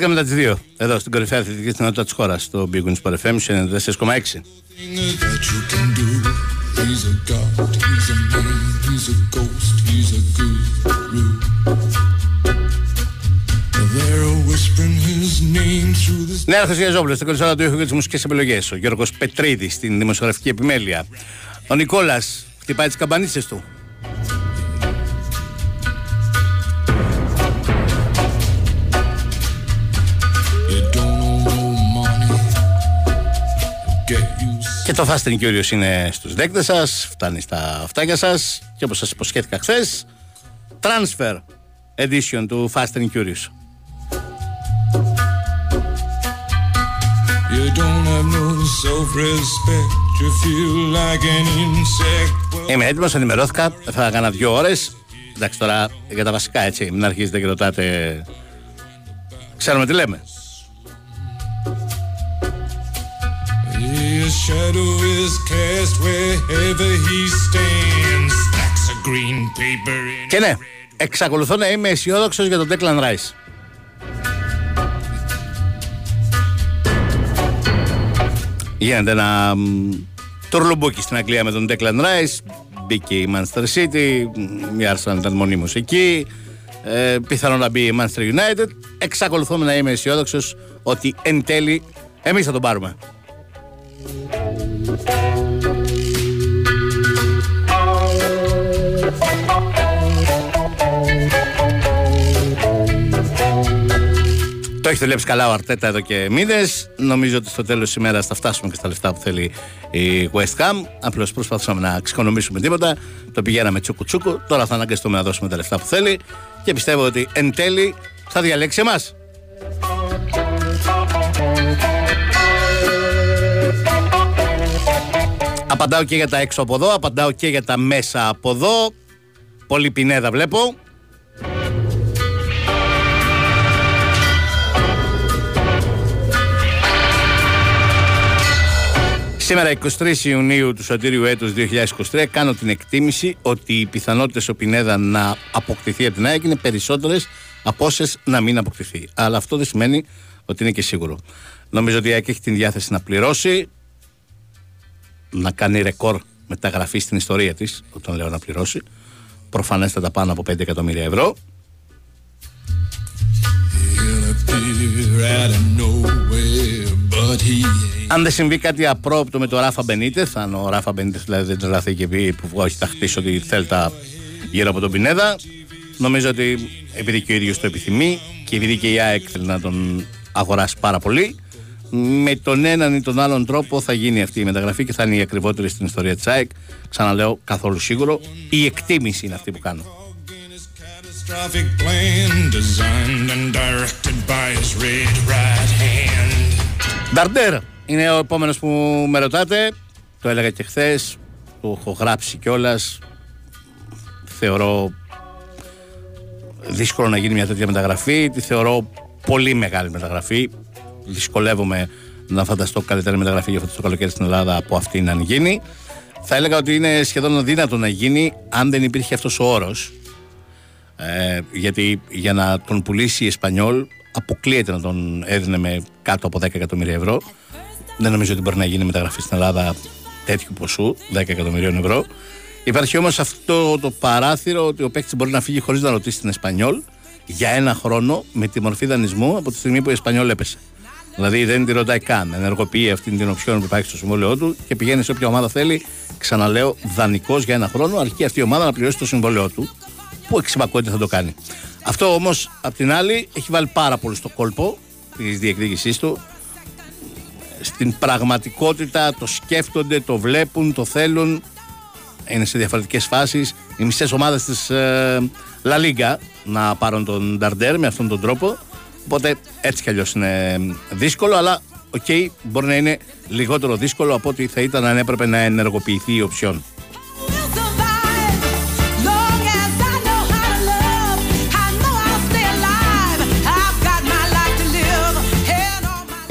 12 μετά τι 2. Εδώ στην κορυφαία αθλητική συνότητα της χώρας, στο Big Wings Sport FM 94,6. Νέα Χρυσιαζόπουλο, στην κορυφαίο του ήχου και τις μουσικές επιλογές. Ο Γιώργος Πετρίδης στην δημοσιογραφική επιμέλεια. Ο Νικόλας χτυπάει τις καμπανίτσες του. Και το Fast and Curious είναι στους δέκτες σας, φτάνει στα αυτάκια σας και όπως σας υποσχέθηκα χθες, transfer edition του Fast and Curious. You don't have no self-respect. You feel like an insect. Well, Είμαι έτοιμος, ενημερώθηκα, θα κάνα δύο ώρες. Εντάξει τώρα για τα βασικά έτσι, μην αρχίζετε και ρωτάτε. Ξέρουμε τι λέμε. His shadow is cast wherever he stands. Stacks of green paper in Και ναι, εξακολουθώ να είμαι αισιόδοξος για τον Declan Rice. Γίνεται ένα μ, τουρλουμπούκι στην Αγγλία με τον Declan Rice. Μπήκε η Manchester City, μ, η Arsenal ήταν μονίμως εκεί. Ε, πιθανό να μπει η Manchester United. Εξακολουθώ να είμαι αισιόδοξος ότι εν τέλει εμείς θα τον πάρουμε. Το έχει δουλέψει καλά ο Αρτέτα εδώ και μήνες. Νομίζω ότι στο τέλος της ημέρας θα φτάσουμε και στα λεφτά που θέλει η West Ham. Απλώς προσπαθήσαμε να ξεκονομήσουμε τίποτα. Το πηγαίναμε τσούκου τσούκου. Τώρα θα αναγκαστούμε να δώσουμε τα λεφτά που θέλει. Και πιστεύω ότι εν τέλει θα διαλέξει εμάς. Απαντάω και για τα έξω από εδώ, απαντάω και για τα μέσα από εδώ. Πολύ πινέδα βλέπω. Σήμερα 23 Ιουνίου του Σωτήριου έτους 2023 κάνω την εκτίμηση ότι οι πιθανότητες ο Πινέδα να αποκτηθεί από την ΑΕΚ είναι περισσότερες από όσες να μην αποκτηθεί. Αλλά αυτό δεν σημαίνει ότι είναι και σίγουρο. Νομίζω ότι η ΑΕΚ έχει την διάθεση να πληρώσει, να κάνει ρεκόρ μεταγραφή στην ιστορία της, όταν λέω να πληρώσει, προφανέστατα πάνω από 5 εκατομμύρια ευρώ. He'll appear out of nowhere, but he ain't. Αν δεν συμβεί κάτι απρόπτο με τον Ράφα Μπενίτεθ, αν ο Ράφα Μπενίτεθ δηλαδή δεν τρελαθεί και πει που όχι θα χτίσω τη Θέλτα γύρω από τον Πινέδα, νομίζω ότι επειδή και ο ίδιος το επιθυμεί και επειδή και η ΑΕΚ θέλει να τον αγοράσει πάρα πολύ, με τον έναν ή τον άλλον τρόπο θα γίνει αυτή η μεταγραφή και θα είναι η ακριβότερη στην ιστορία της ΑΕΚ. Ξαναλέω καθόλου σίγουρο. Η εκτίμηση είναι αυτή που κάνω. In his catastrophic plan, designed and directed by his red right hand. Νταρντέρ είναι ο επόμενος που με ρωτάτε. Το έλεγα και χθες. Το έχω γράψει κιόλας. Θεωρώ δύσκολο να γίνει μια τέτοια μεταγραφή. Τη θεωρώ πολύ μεγάλη μεταγραφή. Δυσκολεύομαι να φανταστώ καλύτερη μεταγραφή για αυτό το καλοκαίρι στην Ελλάδα από αυτήν αν γίνει. Θα έλεγα ότι είναι σχεδόν αδύνατο να γίνει αν δεν υπήρχε αυτός ο όρος ε, γιατί για να τον πουλήσει η Εσπανιόλ αποκλείεται να τον έδινε με κάτω από 10 εκατομμύρια ευρώ. Δεν νομίζω ότι μπορεί να γίνει μεταγραφή στην Ελλάδα τέτοιου ποσού, 10 εκατομμυρίων ευρώ. Υπάρχει όμως αυτό το παράθυρο ότι ο παίκτης μπορεί να φύγει χωρίς να ρωτήσει την Εσπανιόλ για ένα χρόνο με τη μορφή δανεισμού από τη στιγμή που η Εσπανιόλ έπεσε. Δηλαδή δεν τη ρωτάει καν. Ενεργοποιεί αυτή την οψιόν που υπάρχει στο συμβόλαιό του και πηγαίνει σε όποια ομάδα θέλει. Ξαναλέω, δανεικός για ένα χρόνο, αρκεί αυτή η ομάδα να πληρώσει το συμβόλαιό του. Που εξυπακούεται θα το κάνει. Αυτό όμως, απ' την άλλη, έχει βάλει πάρα πολύ στο κόλπο της διεκδίκησής του. Στην πραγματικότητα το σκέφτονται, το βλέπουν, το θέλουν. Είναι σε διαφορετικές φάσεις. Οι μισές ομάδες της ε, La Liga να πάρουν τον Νταρντέρ με αυτόν τον τρόπο. Οπότε έτσι κι αλλιώς είναι δύσκολο, αλλά OK, okay, μπορεί να είναι λιγότερο δύσκολο από ό,τι θα ήταν αν έπρεπε να ενεργοποιηθεί η οψιόν.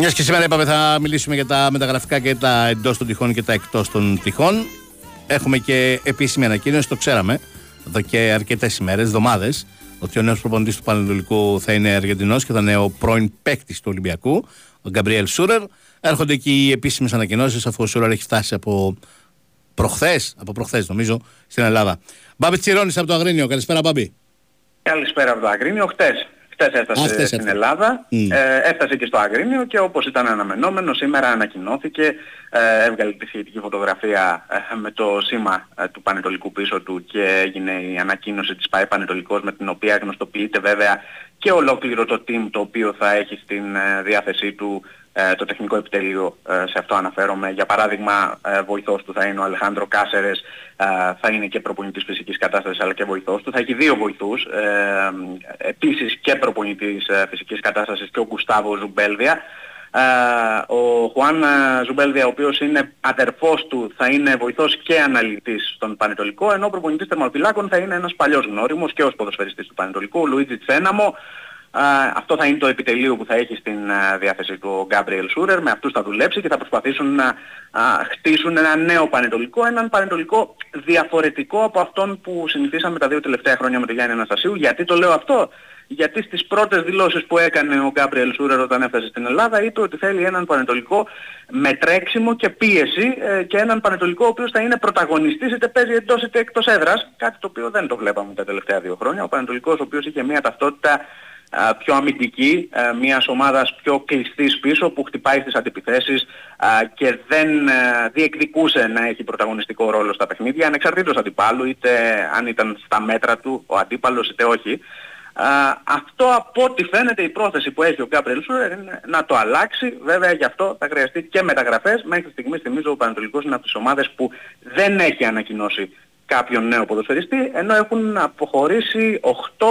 Μιας και σήμερα είπαμε θα μιλήσουμε για τα μεταγραφικά και τα εντός των τυχών και τα εκτός των τυχών. Έχουμε και επίσημη ανακοίνωση, το ξέραμε εδώ και αρκετές ημέρες, εβδομάδες, ότι ο νέος προπονητής του Πανετολικού θα είναι Αργεντινός και θα είναι ο πρώην παίκτης του Ολυμπιακού, ο Γκαμπριέλ Σούρερ. Έρχονται και οι επίσημες ανακοινώσεις, αφού ο Σούρερ έχει φτάσει από προχθές, από προχθές νομίζω, στην Ελλάδα. Μπάμπη Τσιρόνης από το Αγρίνιο. Καλησπέρα, Μπάμπη. Καλησπέρα από το Αγρίνιο. Χτες Χθες έφτασε στην Ελλάδα, ε, έφτασε και στο Αγρίνιο και όπως ήταν αναμενόμενο σήμερα ανακοινώθηκε, ε, έβγαλε τη σχετική φωτογραφία ε, με το σήμα ε, του Πανετολικού πίσω του και έγινε η ανακοίνωση της ΠαΕ Πανετολικός με την οποία γνωστοποιείται βέβαια και ολόκληρο το team το οποίο θα έχει στην διάθεσή του ε, το τεχνικό επιτελείο, ε, σε αυτό αναφέρομαι. Για παράδειγμα, ε, βοηθός του θα είναι ο Αλεχάνδρο Κάσερες, θα είναι και προπονητής φυσικής κατάστασης αλλά και βοηθός του. Θα έχει δύο βοηθούς, επίσης και προπονητής φυσικής κατάστασης και ο Γκουστάβο Ζουμπέλδια. Ο Χουάν Ζουμπέλδια, ο οποίος είναι αδερφός του, θα είναι βοηθός και αναλυτής στον Πανετολικό, ενώ ο προπονητής τερματοφυλάκων θα είναι ένας παλιός γνώριμος και ως ποδοσφαιριστής του Πανετολικού, ο Λουίτζι Τσέναμο, αυτό θα είναι το επιτελείο που θα έχει στην διάθεση του ο Γκάμπριελ Σούρερ. Με αυτούς θα δουλέψει και θα προσπαθήσουν να χτίσουν ένα νέο Πανετολικό, έναν Πανετολικό διαφορετικό από αυτόν που συνηθίσαμε τα δύο τελευταία χρόνια με τον Γιάννη Αναστασίου. Γιατί το λέω αυτό, γιατί στις πρώτες δηλώσεις που έκανε ο Γκάμπριελ Σούρερ όταν έφτασε στην Ελλάδα είπε ότι θέλει έναν πανετολικό με τρέξιμο και πίεση ε, και έναν πανετολικό ο οποίος θα είναι πρωταγωνιστής είτε παίζει εντός είτε εκτός έδρας, κάτι το οποίο δεν το βλέπαμε τα τελευταία δύο χρόνια. Ο πανετολικός ο οποίος είχε μια ταυτότητα πιο αμυντική, μιας ομάδας πιο κλειστής πίσω που χτυπάει στις αντιπιθέσεις και δεν διεκδικούσε να έχει πρωταγωνιστικό ρόλο στα παιχνίδια ανεξαρτήτως αντιπάλου είτε αν ήταν στα μέτρα του ο αντίπαλος είτε όχι. αυτό από ό,τι φαίνεται η πρόθεση που έχει ο Γκάμπρελ Σούρερ είναι να το αλλάξει. Βέβαια γι' αυτό θα χρειαστεί και μεταγραφές. Μέχρι στιγμής θυμίζω ο Πανατολικός είναι από τις ομάδες που δεν έχει ανακοινώσει κάποιον νέο ποδοσφαιριστή, ενώ έχουν αποχωρήσει 8-9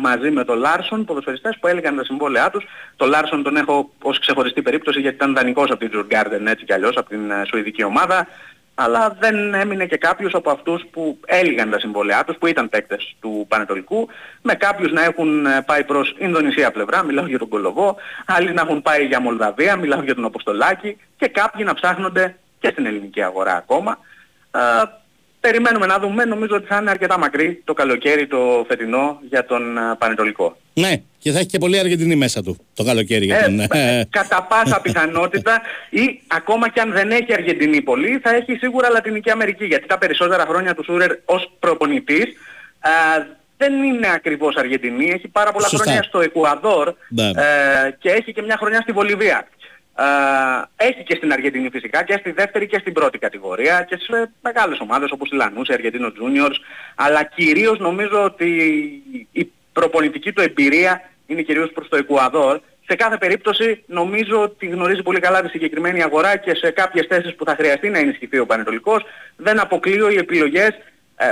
μαζί με τον Λάρσον ποδοσφαιριστές που έλεγαν τα συμβόλαιά τους. Το Λάρσον τον έχω ως ξεχωριστή περίπτωση γιατί ήταν δανεικός από την Τζουργκάρντεν έτσι κι αλλιώς, από την ε, Σουηδική ομάδα. Αλλά δεν έμεινε και κάποιος από αυτούς που έλεγαν τα συμβόλαιά τους, που ήταν παίκτες του Πανετολικού, με κάποιους να έχουν ε, πάει προς Ινδονησία πλευρά, μιλάω για τον Κολοβό, άλλοι να έχουν πάει για Μολδαβία, μιλάω για τον Αποστολάκη και κάποιοι να ψάχνονται και στην ελληνική αγορά ακόμα. Ε, περιμένουμε να δούμε. Νομίζω ότι θα είναι αρκετά μακρύ το καλοκαίρι το φετινό για τον Πανετολικό. Ναι, και θα έχει και πολύ Αργεντινή μέσα του το καλοκαίρι για ε, τον... Ε, κατά πάσα πιθανότητα ή ακόμα και αν δεν έχει Αργεντινή πολύ θα έχει σίγουρα Λατινική Αμερική γιατί τα περισσότερα χρόνια του Σούρερ ως προπονητής α, δεν είναι ακριβώς Αργεντινή, έχει πάρα πολλά χρόνια στο Εκουαδόρ ναι. ε, και έχει και μια χρονιά στη Βολιβία έχει και στην Αργεντινή φυσικά και στη δεύτερη και στην πρώτη κατηγορία και σε μεγάλες ομάδες όπως η Λανούς, η Αργεντίνο Juniors αλλά κυρίως νομίζω ότι η προπονητική του εμπειρία είναι κυρίως προς το Εκουαδόρ. Σε κάθε περίπτωση νομίζω ότι γνωρίζει πολύ καλά τη συγκεκριμένη αγορά και σε κάποιες θέσεις που θα χρειαστεί να ενισχυθεί ο Πανετολικός δεν αποκλείω οι επιλογές ε,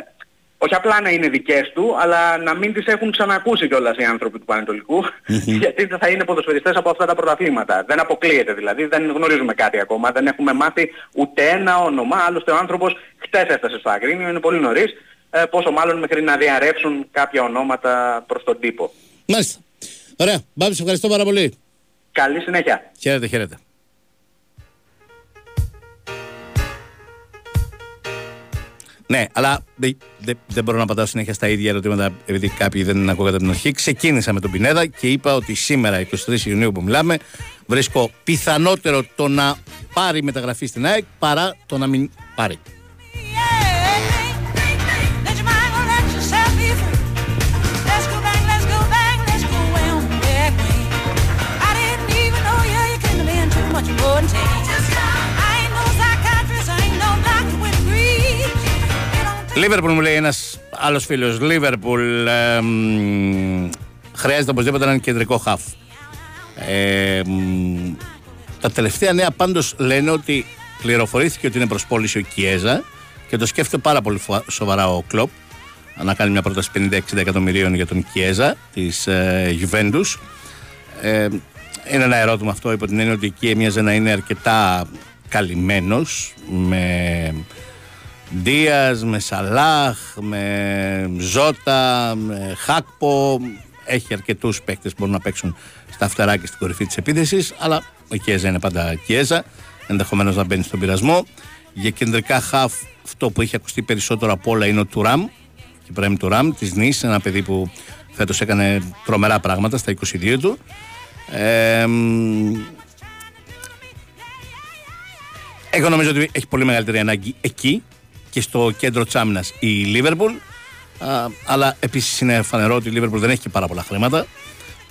όχι απλά να είναι δικές του, αλλά να μην τις έχουν ξανακούσει κιόλας οι άνθρωποι του Πανετολικού, γιατί θα είναι ποδοσφαιριστές από αυτά τα πρωταθλήματα. Δεν αποκλείεται δηλαδή, δεν γνωρίζουμε κάτι ακόμα, δεν έχουμε μάθει ούτε ένα όνομα, άλλωστε ο άνθρωπος χτες έφτασε στο Αγρίνιο, είναι πολύ νωρίς, ε, πόσο μάλλον μέχρι να διαρρεύσουν κάποια ονόματα προς τον τύπο. Μάλιστα. Ωραία. Μπάμπη, ευχαριστώ πάρα πολύ. Καλή συνέχεια. Χαίρετε, χαίρετε. Ναι, αλλά δεν, δεν, μπορώ να απαντάω συνέχεια στα ίδια ερωτήματα επειδή κάποιοι δεν ακούγατε την αρχή. Ξεκίνησα με τον Πινέδα και είπα ότι σήμερα, 23 Ιουνίου που μιλάμε, βρίσκω πιθανότερο το να πάρει μεταγραφή στην ΑΕΚ παρά το να μην πάρει. Λίβερπουλ μου λέει ένας άλλος φίλος. Λίβερπουλ χρειάζεται οπωσδήποτε έναν κεντρικό χαφ. Ε, τα τελευταία νέα πάντως λένε ότι πληροφορήθηκε ότι είναι προς πώληση ο Κιέζα και το σκέφτεται πάρα πολύ σοβαρά ο Κλοπ να κάνει μια πρόταση 50-60 εκατομμυρίων για τον Κιέζα της ε, Juventus. Ε, είναι ένα ερώτημα αυτό υπό την έννοια ότι εκεί έμοιαζε να είναι αρκετά καλυμμένος με Δίας, με Σαλάχ, με Ζώτα, με Χάκπο. Έχει αρκετούς παίκτες που μπορούν να παίξουν στα φτεράκια στην κορυφή της επίθεσης. Αλλά ο Κιέζα είναι πάντα Κιέζα. Ενδεχομένως να μπαίνει στον πειρασμό. Για κεντρικά χαφ, αυτό που έχει ακουστεί περισσότερο από όλα είναι ο Τουράμ. Και πρέπει Τουράμ της Νης, ένα παιδί που φέτος έκανε τρομερά πράγματα στα 22 του. Ε, εγώ νομίζω ότι έχει πολύ μεγαλύτερη ανάγκη εκεί και στο κέντρο της άμυνας η Λίβερπουλ. Αλλά επίσης είναι φανερό ότι η Λίβερπουλ δεν έχει και πάρα πολλά χρήματα.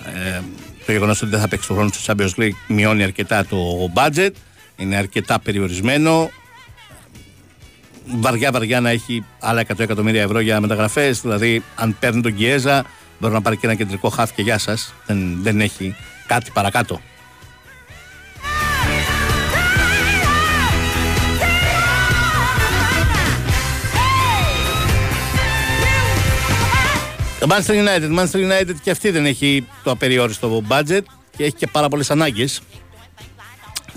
Ε, το γεγονός ότι δεν θα παίξει το χρόνο στο Champions League μειώνει αρκετά το budget. Είναι αρκετά περιορισμένο. Βαριά βαριά να έχει άλλα 100 εκατομμύρια ευρώ για μεταγραφές. Δηλαδή, αν παίρνει τον Κιέζα, μπορεί να πάρει και ένα κεντρικό χάφ και γεια σας. Δεν, δεν έχει κάτι παρακάτω. Το Manchester United, Manchester United και αυτή δεν έχει το απεριόριστο budget και έχει και πάρα πολλές ανάγκες.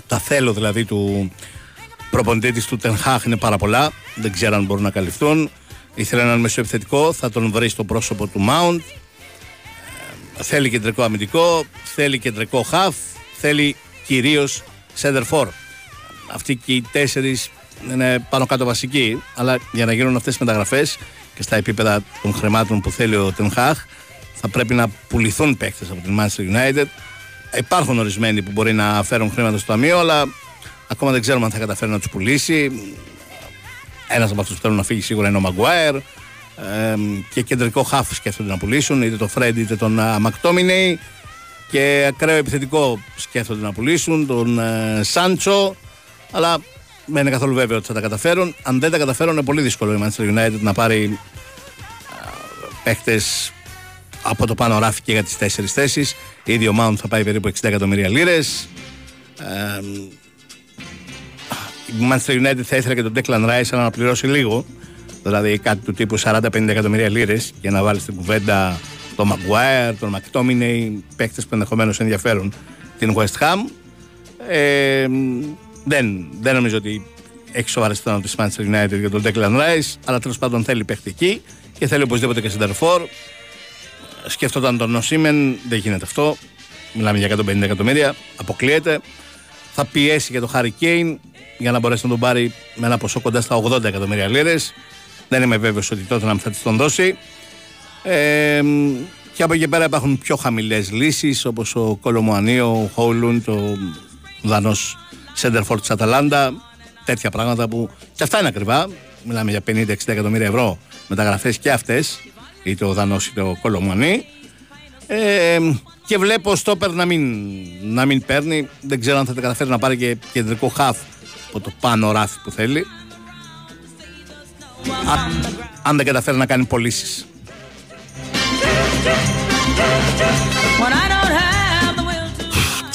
Τα θέλω δηλαδή του προπονητή της του Τενχάχ είναι πάρα πολλά. Δεν ξέρω αν μπορούν να καλυφθούν. Ήθελε έναν μεσοεπιθετικό, θα τον βρει στο πρόσωπο του Mount. Ε, θέλει κεντρικό αμυντικό, θέλει κεντρικό half, θέλει κυρίως center for. Αυτοί και οι τέσσερις είναι πάνω κάτω βασικοί, αλλά για να γίνουν αυτές τις μεταγραφές και στα επίπεδα των χρημάτων που θέλει ο Τενχάχ θα πρέπει να πουληθούν παίκτες από την Manchester United. Υπάρχουν ορισμένοι που μπορεί να φέρουν χρήματα στο ταμείο, αλλά ακόμα δεν ξέρουμε αν θα καταφέρει να τους πουλήσει. Ένας από αυτούς που θέλουν να φύγει σίγουρα είναι ο Μαγκουάερ. Ε, και κεντρικό χάφ σκέφτονται να πουλήσουν, είτε το Φρέντ είτε τον Μακτόμινεϊ. Και ακραίο επιθετικό σκέφτονται να πουλήσουν, τον ε, Σάντσο. Αλλά δεν είναι καθόλου βέβαιο ότι θα τα καταφέρουν. Αν δεν τα καταφέρουν, είναι πολύ δύσκολο η Manchester United να πάρει παίχτε από το πάνω ράφι και για τις τέσσερις θέσεις. Ήδη ο Mount θα πάει περίπου 60 εκατομμύρια λίρες. Ε, η Manchester United θα ήθελε και τον Declan Rice να πληρώσει λίγο. Δηλαδή κάτι του τύπου 40-50 εκατομμύρια λίρες για να βάλει στην κουβέντα τον Maguire, τον McTominay, παίχτε που ενδεχομένως ενδιαφέρουν την West Ham. Ε, δεν, δεν νομίζω ότι έχει σοβαρέ το τη Manchester United για τον Declan Rice, αλλά τέλος πάντων θέλει παιχτική και θέλει οπωσδήποτε και Σεντερφόρ. Σκέφτονταν τον Νοσίμεν, δεν γίνεται αυτό. Μιλάμε για 150 εκατομμύρια, αποκλείεται. Θα πιέσει για τον Χάρι Κέιν για να μπορέσει να τον πάρει με ένα ποσό κοντά στα 80 εκατομμύρια λίρες. Δεν είμαι βέβαιος ότι τότε να θα της τον δώσει. Ε, και από εκεί πέρα υπάρχουν πιο χαμηλές λύσεις όπως ο Κολομουανί, ο Χόουλουντ, ο Δανός Σέντερφορτ της Αταλάντα. Τέτοια πράγματα που και αυτά είναι ακριβά. Μιλάμε για 50-60 εκατομμύρια ευρώ μεταγραφές και αυτές. Είτε ο Δανός είτε ο Κολομουανί. Ε, και βλέπω στόπερ να μην, να μην παίρνει. Δεν ξέρω αν θα τα καταφέρει να πάρει και κεντρικό χαφ από το πάνω ράφι που θέλει. Α, αν δεν καταφέρει να κάνει πωλήσεις.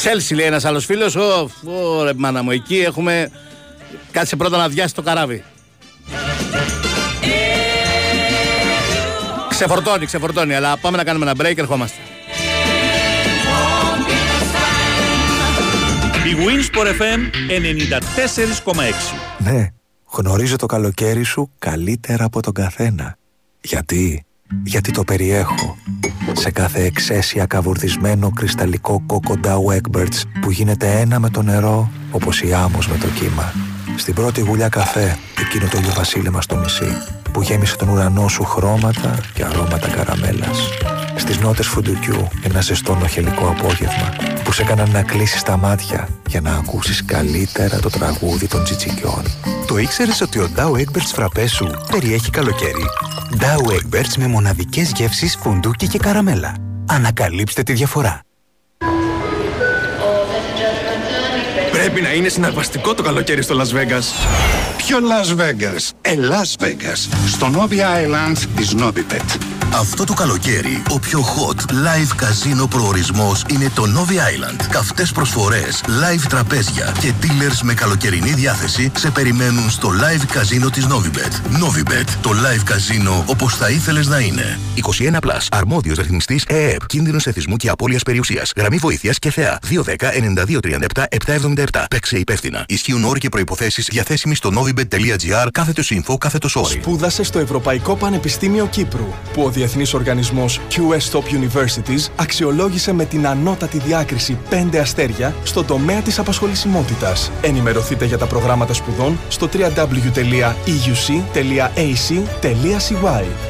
Τσέλσι λέει ένας άλλος φίλος. Ω, ρε μάνα μου, εκεί έχουμε. Κάτσε πρώτα να διάσει το καράβι. Ξεφορτώνει, ξεφορτώνει, αλλά πάμε να κάνουμε ένα break, ερχόμαστε. Η Winsport FM 94,6 Ναι, γνωρίζω το καλοκαίρι σου καλύτερα από τον καθένα. Γιατί γιατί το περιέχω. Σε κάθε εξαίσια καβουρδισμένο κρυσταλλικό κόκο Dow Egberts που γίνεται ένα με το νερό όπως η άμμος με το κύμα. Στην πρώτη γουλιά καφέ, εκείνο το ηλιοβασίλεμα στο μισή, που γέμισε τον ουρανό σου χρώματα και αρώματα καραμέλας. Στις νότες φουντουκιού, ένα ζεστό νοχελικό απόγευμα, που σε έκαναν να κλείσεις τα μάτια για να ακούσεις καλύτερα το τραγούδι των τσιτσικιών. Το ήξερες ότι ο Dow Egberts φραπές σου περιέχει καλοκαίρι; Dow Egberts με μοναδικές γεύσεις φουντούκι και καραμέλα. Ανακαλύψτε τη διαφορά. Πρέπει να είναι συναρπαστικό το καλοκαίρι στο Las Vegas. Ποιο Las Vegas? Ε, Las Vegas. Στο Novi Island της Novibet. Αυτό το καλοκαίρι, ο πιο hot live καζίνο προορισμός είναι το Novi Island. Καυτές προσφορές, live τραπέζια και dealers με καλοκαιρινή διάθεση σε περιμένουν στο live καζίνο της Novibet. Novibet, το live καζίνο όπως θα ήθελες να είναι. 21+, plus, αρμόδιος ρυθμιστής ΕΕΠ, κίνδυνος εθισμού και απώλειας περιουσίας, γραμμή βοήθειας και θεά, 210-9237-777. Παίξε υπεύθυνα. Ισχύουν όροι και προϋποθέσεις διαθέσιμοι στο novibet.gr κάθετος info κάθετος όρι. Σπούδασε στο Ευρωπαϊκό Πανεπιστήμιο Κύπρου, που ο Διεθνής Οργανισμός QS Top Universities αξιολόγησε με την ανώτατη διάκριση 5 αστέρια στον τομέα της απασχολησιμότητας. Ενημερωθείτε για τα προγράμματα σπουδών στο www.euc.ac.cy.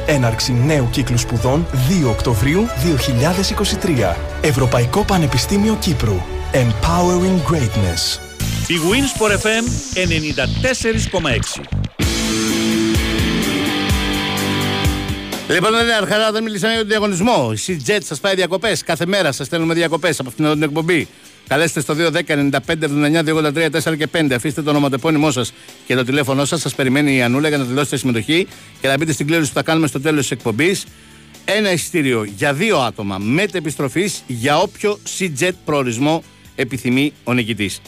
Έναρξη νέου κύκλου σπουδών 2 Οκτωβρίου 2023. Ευρωπαϊκό Πανεπιστήμιο Κύπρου. Empowering Greatness. Η Winsport FM 94,6 Λοιπόν, δεν είναι δεν μιλήσαμε για τον διαγωνισμό. Η Jet σας πάει διακοπές. Κάθε μέρα σας στέλνουμε διακοπές από αυτήν την εκπομπή. Καλέστε στο 210-95-79-283-4 και 5. Αφήστε το ονοματεπώνυμό σας και το τηλέφωνό σας. Σας περιμένει η Ανούλα για να δηλώσετε συμμετοχή και να μπείτε στην κλήρωση που θα κάνουμε στο τέλος της εκπομπής. Ένα εισιτήριο για δύο άτομα μετεπιστροφή για όποιο C-Jet προορισμό επιθυμεί ο νικητής.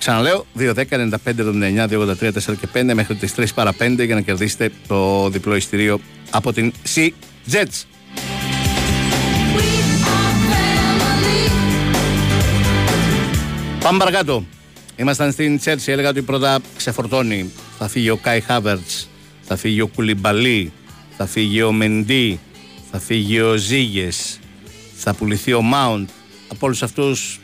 Ξαναλέω, 2, 10, 95, 79, 283, 4 και 5 μέχρι τις 3 παρα 5 για να κερδίσετε το διπλό ειστήριο από την Sea Jets. Πάμε παρακάτω. Ήμασταν στην Chelsea, έλεγα ότι πρώτα ξεφορτώνει. Θα φύγει ο Κάι Χάβερτς, θα φύγει ο Κουλιμπαλί, θα φύγει ο Μεντί, θα φύγει ο Ζήγες, θα πουληθεί ο Μάουντ. Από όλους αυτούς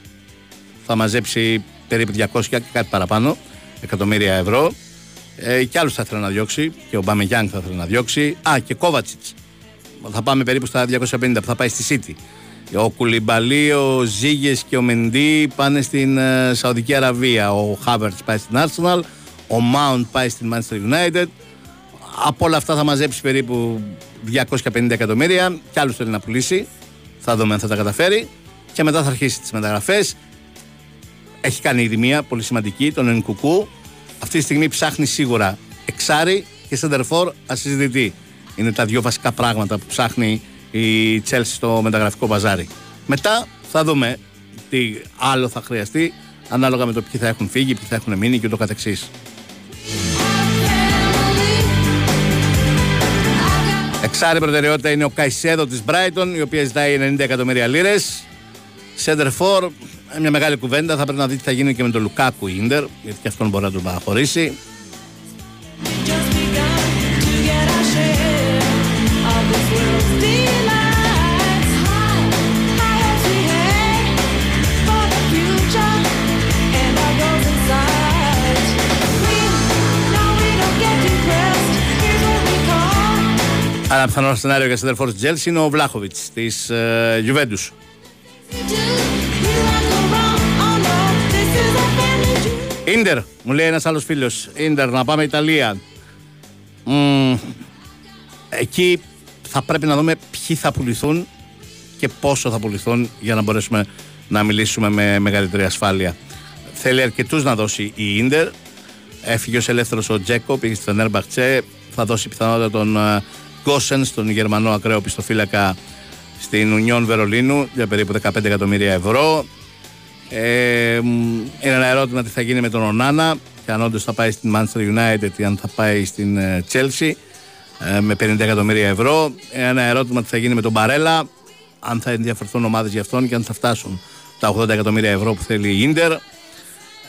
θα μαζέψει περίπου 200 και κάτι παραπάνω εκατομμύρια ευρώ. Ε, και άλλου θα ήθελα να διώξει. Και ο Μπάμε Γιάνγκ θα ήθελα να διώξει. Α, και Κόβατσιτς. Θα πάμε περίπου στα 250 που θα πάει στη City. Ο Κουλιμπαλί, ο Ζήγες και ο Μεντί πάνε στην ε, Σαουδική Αραβία. Ο Χάβερτς πάει στην Arsenal. Ο Mount πάει στην Manchester United. Από όλα αυτά θα μαζέψει περίπου 250 εκατομμύρια. Και άλλου θέλει να πουλήσει. Θα δούμε αν θα τα καταφέρει. Και μετά θα αρχίσει τις μεταγραφές. Έχει κάνει ήδη μία πολύ σημαντική, τον Ενκουκού. Αυτή τη στιγμή ψάχνει σίγουρα εξάρι και σεντερφόρ ασυζητητή. Είναι τα δύο βασικά πράγματα που ψάχνει η Τσέλση στο μεταγραφικό μπαζάρι. Μετά θα δούμε τι άλλο θα χρειαστεί ανάλογα με το ποιοι θα έχουν φύγει, ποιοι θα έχουν μείνει και ούτω καθεξής. Εξάρι προτεραιότητα είναι ο Καϊσέδο της Brighton, η οποία ζητάει 90 εκατομμύρια λίρες. Σέντερ φορ, μια μεγάλη κουβέντα. Θα πρέπει να δει τι θα γίνει και με τον Λουκάκου Ιντερ, γιατί και αυτόν μπορεί να τον παραχωρήσει. Ένα πιθανό σενάριο για σέντερ τη Τσέλσι είναι ο Βλάχοβιτς της ε, Juventus. Ίντερ, μου λέει ένας άλλος φίλος. Ίντερ, να πάμε Ιταλία. εκεί θα πρέπει να δούμε ποιοι θα πουληθούν και πόσο θα πουληθούν για να μπορέσουμε να μιλήσουμε με μεγαλύτερη ασφάλεια. Θέλει αρκετούς να δώσει η Ίντερ. Έφυγε ως ελεύθερος ο Τζέκο, πήγε στη Φενέρμπαχτσε. Θα δώσει πιθανότητα τον Γκόσεν, τον Γερμανό ακραίο πιστοφύλακα στην Ουνιόν Βερολίνου για περίπου 15 εκατομμύρια ευρώ. Ε, είναι ένα ερώτημα τι θα γίνει με τον Ονάνα και αν όντως θα πάει στην Manchester United ή αν θα πάει στην ε, Chelsea ε, με 50 εκατομμύρια ευρώ. Ένα ερώτημα τι θα γίνει με τον Μπαρέλα, αν θα ενδιαφερθούν ομάδες για αυτόν και αν θα φτάσουν τα 80 εκατομμύρια ευρώ που θέλει η Ίντερ.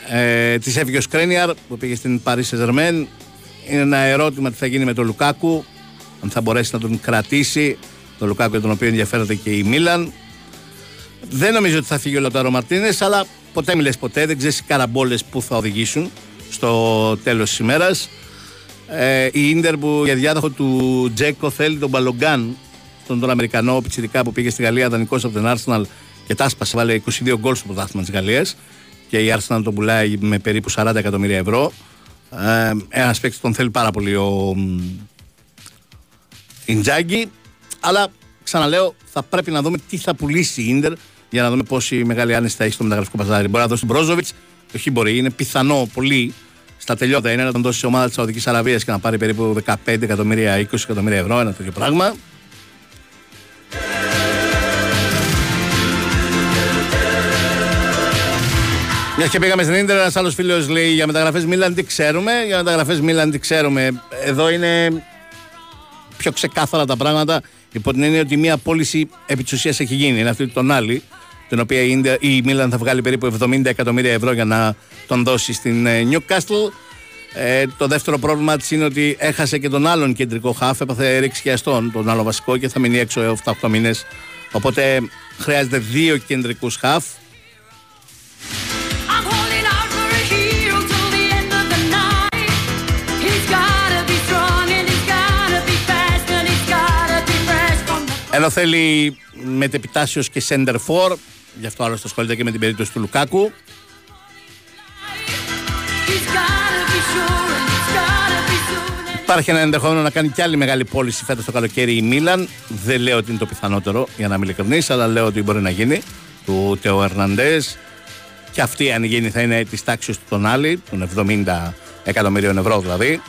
Ε, τη έφυγε ο Σκρένιαρ που πήγε στην Paris Saint-Germain. Είναι ένα ερώτημα τι θα γίνει με τον Λουκάκου, αν θα μπορέσει να τον κρατήσει. Τον Λουκάκου για τον οποίο ενδιαφέρεται και η Μίλαν. Δεν νομίζω ότι θα φύγει ο Λοτάρο Μαρτίνες, αλλά ποτέ μιλέ ποτέ. Δεν ξέρεις οι καραμπόλες που θα οδηγήσουν στο τέλος της ημέρας. Ε, η ντερ που για διάδοχο του Τζέκο θέλει τον Μπαλογκάν, τον, τον Αμερικανό πιτσιρικά που πήγε στη Γαλλία δανεικός από την Arsenal και τα σπάσε, βάλε 22 γκολ στο πρωτάθλημα της Γαλλίας. Και η Arsenal τον πουλάει με περίπου 40 εκατομμύρια ευρώ. Ε, Ένας παίκτης τον θέλει πάρα πολύ ο Ιντζάγκη. Αλλά ξαναλέω, θα πρέπει να δούμε τι θα πουλήσει η Ίντερ για να δούμε πόση μεγάλη άνεση θα έχει στο μεταγραφικό παζάρι. Μπορεί να δώσει τον Μπρόζοβιτς, όχι μπορεί, είναι πιθανό πολύ στα τελειώτα είναι να τον δώσει σε ομάδα της Σαουδικής Αραβίας και να πάρει περίπου 15 εκατομμύρια, 20 εκατομμύρια ευρώ, ένα τέτοιο πράγμα. Μιας και πήγαμε στην Ιντερ, ένας άλλος φίλος λέει για μεταγραφές Μίλαν τι ξέρουμε. Για μεταγραφές Μίλαν τι ξέρουμε. Εδώ είναι πιο ξεκάθαρα τα πράγματα. Υπό την έννοια ότι μια πώληση επί της ουσίας έχει γίνει. Είναι αυτή τον άλλη, την οποία η Μίλαν θα βγάλει περίπου 70 εκατομμύρια ευρώ για να τον δώσει στην ε, Newcastle. Ε, το δεύτερο πρόβλημα της είναι ότι έχασε και τον άλλον κεντρικό χάφ, έπαθε ρήξη και αστών, τον άλλο βασικό και θα μείνει έξω 7-8 μήνες. Οπότε χρειάζεται δύο κεντρικούς χάφ. Ενώ θέλει μετεπιτάσιος και center for, γι' αυτό άλλωστε ασχολείται και με την περίπτωση του Λουκάκου. Υπάρχει ένα ενδεχόμενο να κάνει κι άλλη μεγάλη πώληση φέτος το καλοκαίρι η Μίλαν. Δεν λέω ότι είναι το πιθανότερο, για να είμαι ειλικρινής, αλλά λέω ότι μπορεί να γίνει. Του Τεο Ερναντές. Και αυτή, αν γίνει, θα είναι της τάξης του τον άλλη, των 70 εκατομμυρίων ευρώ δηλαδή.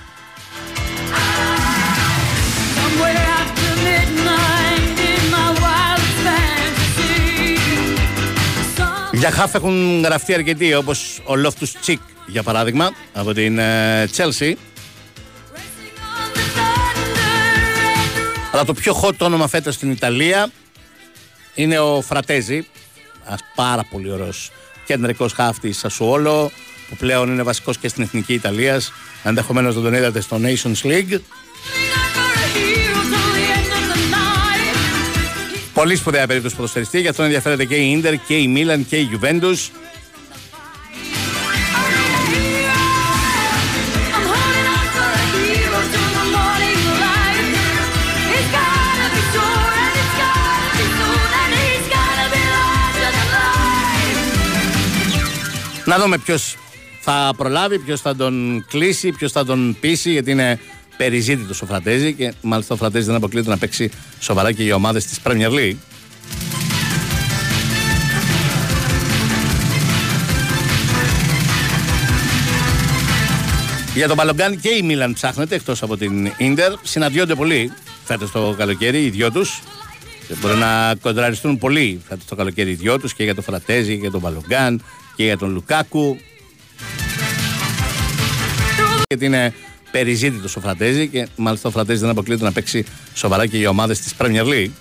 Για χάφ έχουν γραφτεί αρκετοί όπως ο Λόφτου Τσικ για παράδειγμα από την Τσέλσι. Αλλά το πιο hot όνομα φέτος στην Ιταλία είναι ο Φρατέζη. Ένας πάρα πολύ ωραίος κεντρικός χάφτη Σασουόλο που πλέον είναι βασικός και στην εθνική Ιταλίας. Ενδεχομένως να τον είδατε στο Nations League. Πολύ σπουδαία περίπτωση ποδοσφαιριστή, γι' αυτό ενδιαφέρεται και η Ίντερ και η Μίλαν και η Juventus. Να δούμε ποιος θα προλάβει, ποιος θα τον κλείσει, ποιος θα τον πείσει, γιατί είναι περιζήτητος ο Φρατέζη και μάλιστα ο Φρατέζης δεν αποκλείεται να παίξει σοβαρά και για ομάδες της Premier League. Για τον Μπαλογκάν και η Μίλαν ψάχνεται εκτός από την ντερ. Συναντιόνται πολύ φέτος το καλοκαίρι οι δυο τους. Μπορεί να κοντραριστούν πολύ φέτος το καλοκαίρι οι δυο τους και για τον Φρατέζη και για τον Μπαλογκάν και για τον Λουκάκου. Γιατί είναι περιζήτητο ο Φρατέζη και μάλιστα ο Φρατέζη δεν αποκλείεται να παίξει σοβαρά και για ομάδες της Premier League.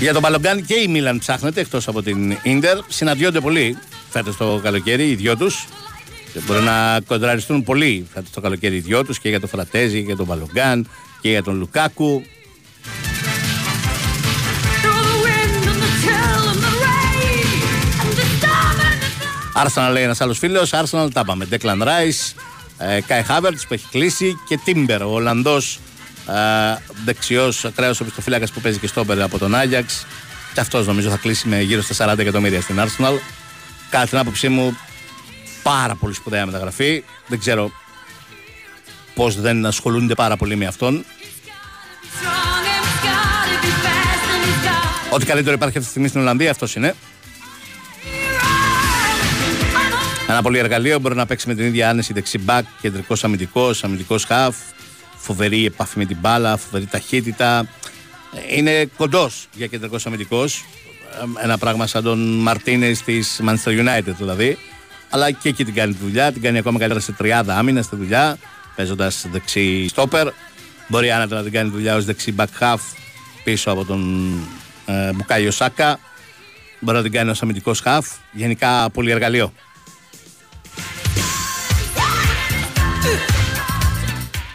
Για τον Μπαλογκάν και η Μίλαν ψάχνεται εκτός από την ντερ. Συναντιόνται πολύ φέτος το καλοκαίρι οι δυο τους. Μπορεί να κοντραριστούν πολύ φέτος το καλοκαίρι οι δυο τους και για τον Φρατέζη και για τον Μπαλογκάν και για τον Λουκάκου. Άρσαναλ λέει ένας άλλος φίλος. Άρσαναλ τα πάμε. Ντέκλαν Ράι, Κάι Χάβερτ που έχει κλείσει και Τίμπερ, ο Ολλανδός ε, δεξιός ακραίος οπισθοφύλακας που παίζει και στόπερ από τον Άγιαξ. Και αυτός νομίζω θα κλείσει με γύρω στα 40 εκατομμύρια στην Arsenal. Κατά την άποψή μου, πάρα πολύ σπουδαία μεταγραφή. Δεν ξέρω πώς δεν ασχολούνται πάρα πολύ με αυτόν. Ό,τι καλύτερο υπάρχει αυτή τη στιγμή στην Ολλανδία, αυτός είναι. Ένα πολύ εργαλείο μπορεί να παίξει με την ίδια άνεση δεξί μπακ, κεντρικός αμυντικός, αμυντικός χαφ, φοβερή επαφή με την μπάλα, φοβερή ταχύτητα. Είναι κοντός για κεντρικός αμυντικός. Ένα πράγμα σαν τον Μαρτίνες της Manchester United δηλαδή. Αλλά και εκεί την κάνει τη δουλειά. Την κάνει ακόμα καλύτερα σε 30 άμυνας στη δουλειά, παίζοντας δεξί στόπερ. Μπορεί άνετα να την κάνει δουλειά ως δεξί back half πίσω από τον ε, Μπουκάιο Σάκα. Μπορεί να την κάνει ως αμυντικός half. Γενικά πολύ εργαλείο.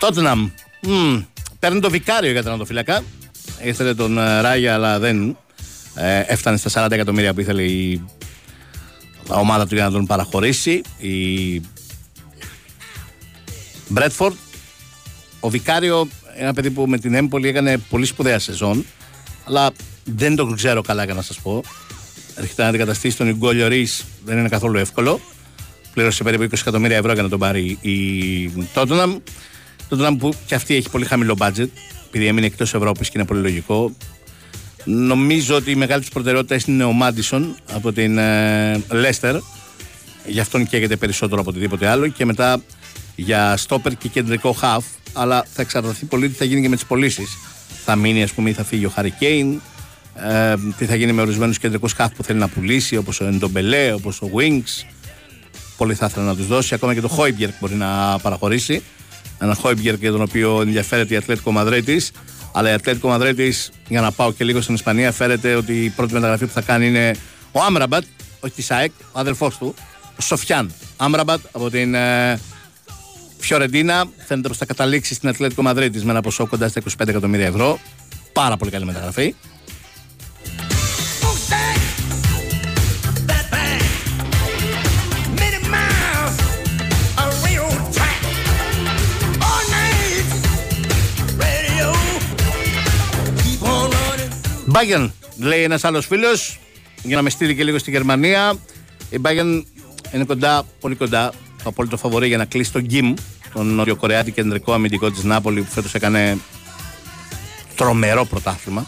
Τότναμ. παίρνει το βικάριο για τον φυλακά. Ήθελε τον ε, Ράγια, αλλά δεν ε, έφτανε στα 40 εκατομμύρια που ήθελε η ομάδα του για να τον παραχωρήσει. Η Μπρέτφορντ. Ο Βικάριο, ένα παιδί που με την Έμπολη έκανε πολύ σπουδαία σεζόν, αλλά δεν τον ξέρω καλά για να σας πω. Έρχεται να αντικαταστήσει τον Ιγκόλιο Ρης, δεν είναι καθόλου εύκολο. Πλήρωσε περίπου 20 εκατομμύρια ευρώ για να τον πάρει η Τότναμ. Το Τότεναμ που και αυτή έχει πολύ χαμηλό budget, επειδή έμεινε εκτός Ευρώπης και είναι πολύ λογικό. Νομίζω ότι η μεγάλη της προτεραιότητας είναι ο Μάντισον από την Λέστερ. Γι' αυτόν καίγεται περισσότερο από οτιδήποτε άλλο. Και μετά για στόπερ και κεντρικό χαφ. Αλλά θα εξαρτηθεί πολύ τι θα γίνει και με τις πωλήσεις. Θα μείνει, ας πούμε, ή θα φύγει ο Χάρη Κέιν. Ε, τι θα γίνει με ορισμένους κεντρικούς χαφ που θέλει να πουλήσει, όπως ο Εντομπελέ, όπως ο Wings. Πολύ θα ήθελα να τους δώσει. Ακόμα και το Χόιμπιερκ μπορεί να παραχωρήσει. Ένα Χόιμπιερκ για τον οποίο ενδιαφέρεται η Ατλέτικο Μαδρίτης. Αλλά η Ατλέτικο Μαδρίτης, για να πάω και λίγο στην Ισπανία, φέρεται ότι η πρώτη μεταγραφή που θα κάνει είναι ο Άμραμπατ, όχι της ΑΕΚ, ο αδερφός του, ο Σοφιάν Άμραμπατ από την ε, Φιωρεντίνα. Φαίνεται πως θα καταλήξει στην Ατλέτικο Μαδρίτης με ένα ποσό κοντά στα 25 εκατομμύρια ευρώ. Πάρα πολύ καλή μεταγραφή. Bayern, λέει ένας άλλος φίλος, για να με στείλει και λίγο στη Γερμανία. Η Bayern είναι κοντά, πολύ κοντά, το απόλυτο φαβορή για να κλείσει τον Γκίμ, τον Νοτιοκορεάτη κεντρικό αμυντικό της Νάπολη που φέτος έκανε τρομερό πρωτάθλημα.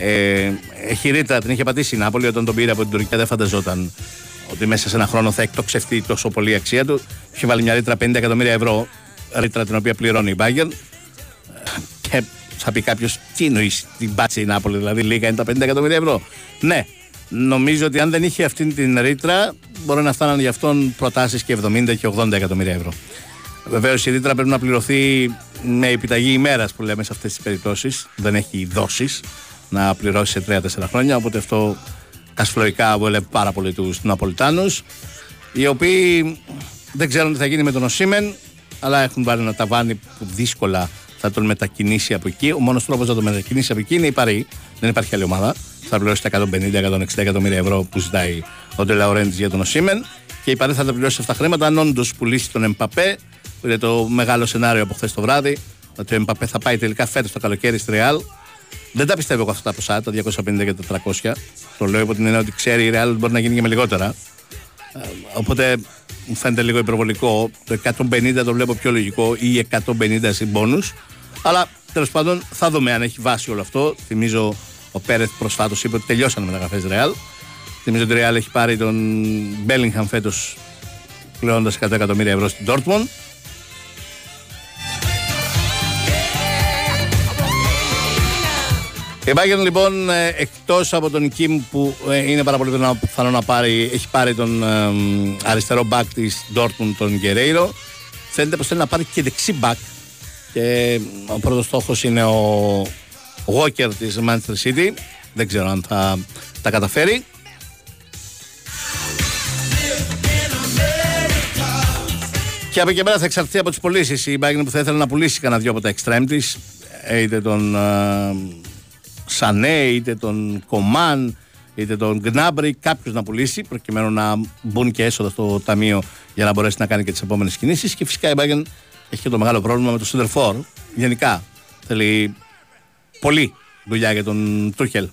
Ε, έχει ρήτρα, την είχε πατήσει η Νάπολη όταν τον πήρε από την Τουρκία. Δεν φανταζόταν ότι μέσα σε ένα χρόνο θα εκτοξευτεί τόσο πολύ η αξία του. Είχε βάλει μια ρήτρα 50 εκατομμύρια ευρώ, ρήτρα την οποία πληρώνει η Bayern. Και θα πει κάποιος, τι εννοείς την πάτσε η Νάπολη, δηλαδή λίγα είναι τα 50 εκατομμύρια ευρώ. Ναι, νομίζω ότι αν δεν είχε αυτή την ρήτρα, μπορεί να φτάναν γι' αυτόν προτάσεις και 70 και 80 εκατομμύρια ευρώ. Βεβαίως η ρήτρα πρέπει να πληρωθεί με επιταγή ημέρας που λέμε σε αυτές τις περιπτώσεις. Δεν έχει δόσεις να πληρώσει σε 3-4 χρόνια. Οπότε αυτό κασφλοϊκά βολεύει πάρα πολύ τους Ναπολιτάνους. Οι οποίοι δεν ξέρουν τι θα γίνει με τον Οσίμεν, αλλά έχουν βάλει ένα ταβάνι που δύσκολα θα τον μετακινήσει από εκεί. Ο μόνος τρόπος να τον μετακινήσει από εκεί είναι η Παρή. Δεν υπάρχει άλλη ομάδα. Θα πληρώσει τα 150-160 εκατομμύρια ευρώ που ζητάει ο Ντελαουρέντ για τον Οσίμεν. Και η Παρή θα τα πληρώσει αυτά τα χρήματα αν όντως πουλήσει τον Εμπαπέ, που είναι το μεγάλο σενάριο από χθες το βράδυ. Ότι ο Εμπαπέ θα πάει τελικά φέτος το καλοκαίρι στη Ρεάλ. Δεν τα πιστεύω εγώ αυτά τα ποσά, τα 250 και τα 400. Το λέω υπό την έννοια ότι ξέρει η Ρεάλ μπορεί να γίνει και με λιγότερα. Ε, οπότε μου φαίνεται λίγο υπερβολικό. Το 150 το βλέπω πιο λογικό ή 150 συμπόνου. Αλλά τέλος πάντων θα δούμε αν έχει βάση όλο αυτό. Θυμίζω ο Πέρεθ προσφάτως είπε ότι τελειώσαν οι μεταγραφέ Ρεάλ. Θυμίζω ότι η Ρεάλ έχει πάρει τον Μπέλιγχαμ φέτος πληρώνοντας 100 εκατομμύρια ευρώ στην Dortmund. Η Bayern λοιπόν ε, εκτός από τον Κιμ που ε, είναι πάρα πολύ πιθανό να πάρει, έχει πάρει τον ε, αριστερό μπακ της Dortmund τον Guerreiro φαίνεται πως θέλει να πάρει και δεξί μπακ και ο πρώτος στόχος είναι ο Walker της Manchester City δεν ξέρω αν θα τα καταφέρει Και από εκεί πέρα θα εξαρτηθεί από τις πωλήσεις. Η Bayern που θα ήθελε να πουλήσει κανένα δυο από τα extreme της, είτε τον Σανέ, είτε τον Κομάν, είτε τον Γκνάμπρι, κάποιος να πουλήσει προκειμένου να μπουν και έσοδα στο ταμείο για να μπορέσει να κάνει και τις επόμενες κινήσεις. Και φυσικά η Bayern έχει και το μεγάλο πρόβλημα με το Σιντερφόρ. Γενικά θέλει πολύ δουλειά για τον Τούχελ.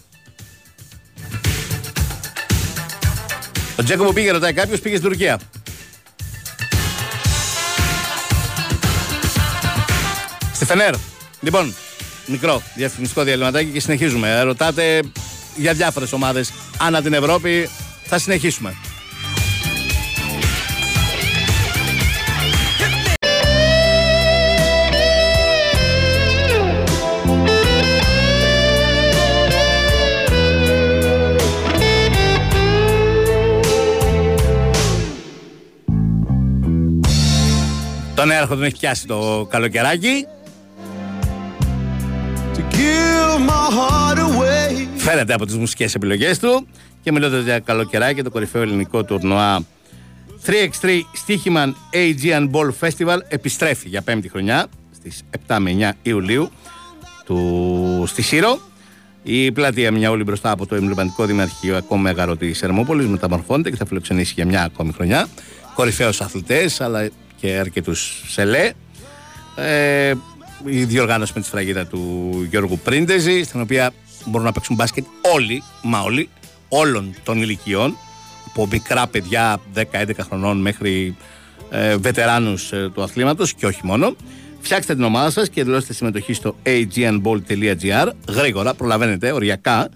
Ο Τζέκο που πήγε, ρωτάει κάποιος, πήγε στην Τουρκία. Στη Φενέρ. Λοιπόν, μικρό διαφημιστικό διαλυματάκι και συνεχίζουμε. Ρωτάτε για διάφορες ομάδες ανά την Ευρώπη. Θα συνεχίσουμε. Τον έρχο τον έχει πιάσει το καλοκαιράκι Φαίνεται από τις μουσικές επιλογές του και μιλώντας για καλοκαιράκι, το κορυφαίο ελληνικό τουρνουά 3x3 Stichiman Aegean Ball Festival επιστρέφει για πέμπτη χρονιά στις 7 με 9 Ιουλίου του, στη Σύρο. Η πλατεία μια όλη μπροστά από το εμβληματικό δημαρχείο ακόμα μέγαρο της Ερμόπολης μεταμορφώνεται και θα φιλοξενήσει για μια ακόμη χρονιά. Κορυφαίους αθλητές αλλά και αρκετούς σελέ. Ε, η διοργάνωση με τη σφραγίδα του Γιώργου Πρίντεζη, στην οποία μπορούν να παίξουν μπάσκετ όλοι, μα όλοι, όλων των ηλικιών, από μικρά παιδιά 10-11 χρονών μέχρι ε, βετεράνους ε, του αθλήματος και όχι μόνο. Φτιάξτε την ομάδα σας και δηλώστε συμμετοχή στο agnball.gr. Γρήγορα, προλαβαίνετε, οριακά.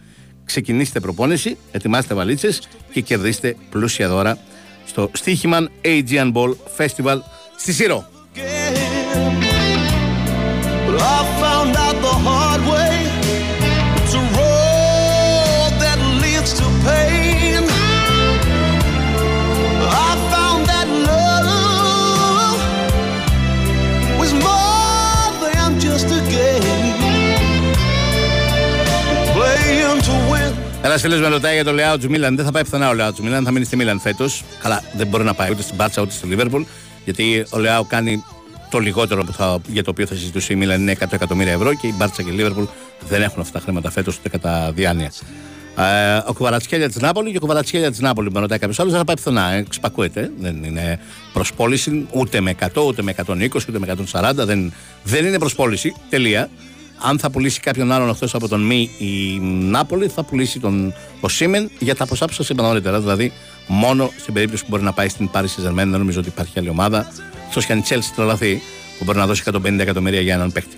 Ξεκινήστε προπόνηση, ετοιμάστε βαλίτσες και κερδίστε πλούσια δώρα στο Στίχημαν Aegean Ball Festival στη Σύρο. Ένας φίλος με ρωτάει για το Λεάο του Μίλαν. Δεν θα πάει πουθενά ο Λεάο του Μίλαν, θα μείνει στη Μίλαν φέτος. Καλά, δεν μπορεί να πάει ούτε στην Μπάτσα ούτε στη Λίβερπουλ. Γιατί ο Λεάο κάνει το λιγότερο που θα, για το οποίο θα συζητούσε η Μίλαν είναι 100 εκατομμύρια ευρώ και η Μπάρτσα και η Λίβερπουλ δεν έχουν αυτά τα χρήματα φέτος ούτε κατά διάνοια. Ε, ο Κουβαρατσχέλια της Νάπολη και ο Κουβαρατσχέλια της Νάπολη, με ρωτάει κάποιος άλλος, δεν θα πάει πουθενά. Εξπακούεται. Δεν είναι προσπόληση ούτε με 100, ούτε με 120, ούτε με 140. Δεν, δεν είναι προσπόληση. Τελεία αν θα πουλήσει κάποιον άλλον εκτός από τον Μη η Νάπολη, θα πουλήσει τον ο Σίμεν για τα ποσά που σας είπα νωρίτερα. Δηλαδή, μόνο στην περίπτωση που μπορεί να πάει στην Πάρη Σεζερμένη, δεν νομίζω ότι υπάρχει άλλη ομάδα. Στο και αν η Τσέλση τρελαθεί, που μπορεί να δώσει 150 εκατομμύρια για έναν παίκτη.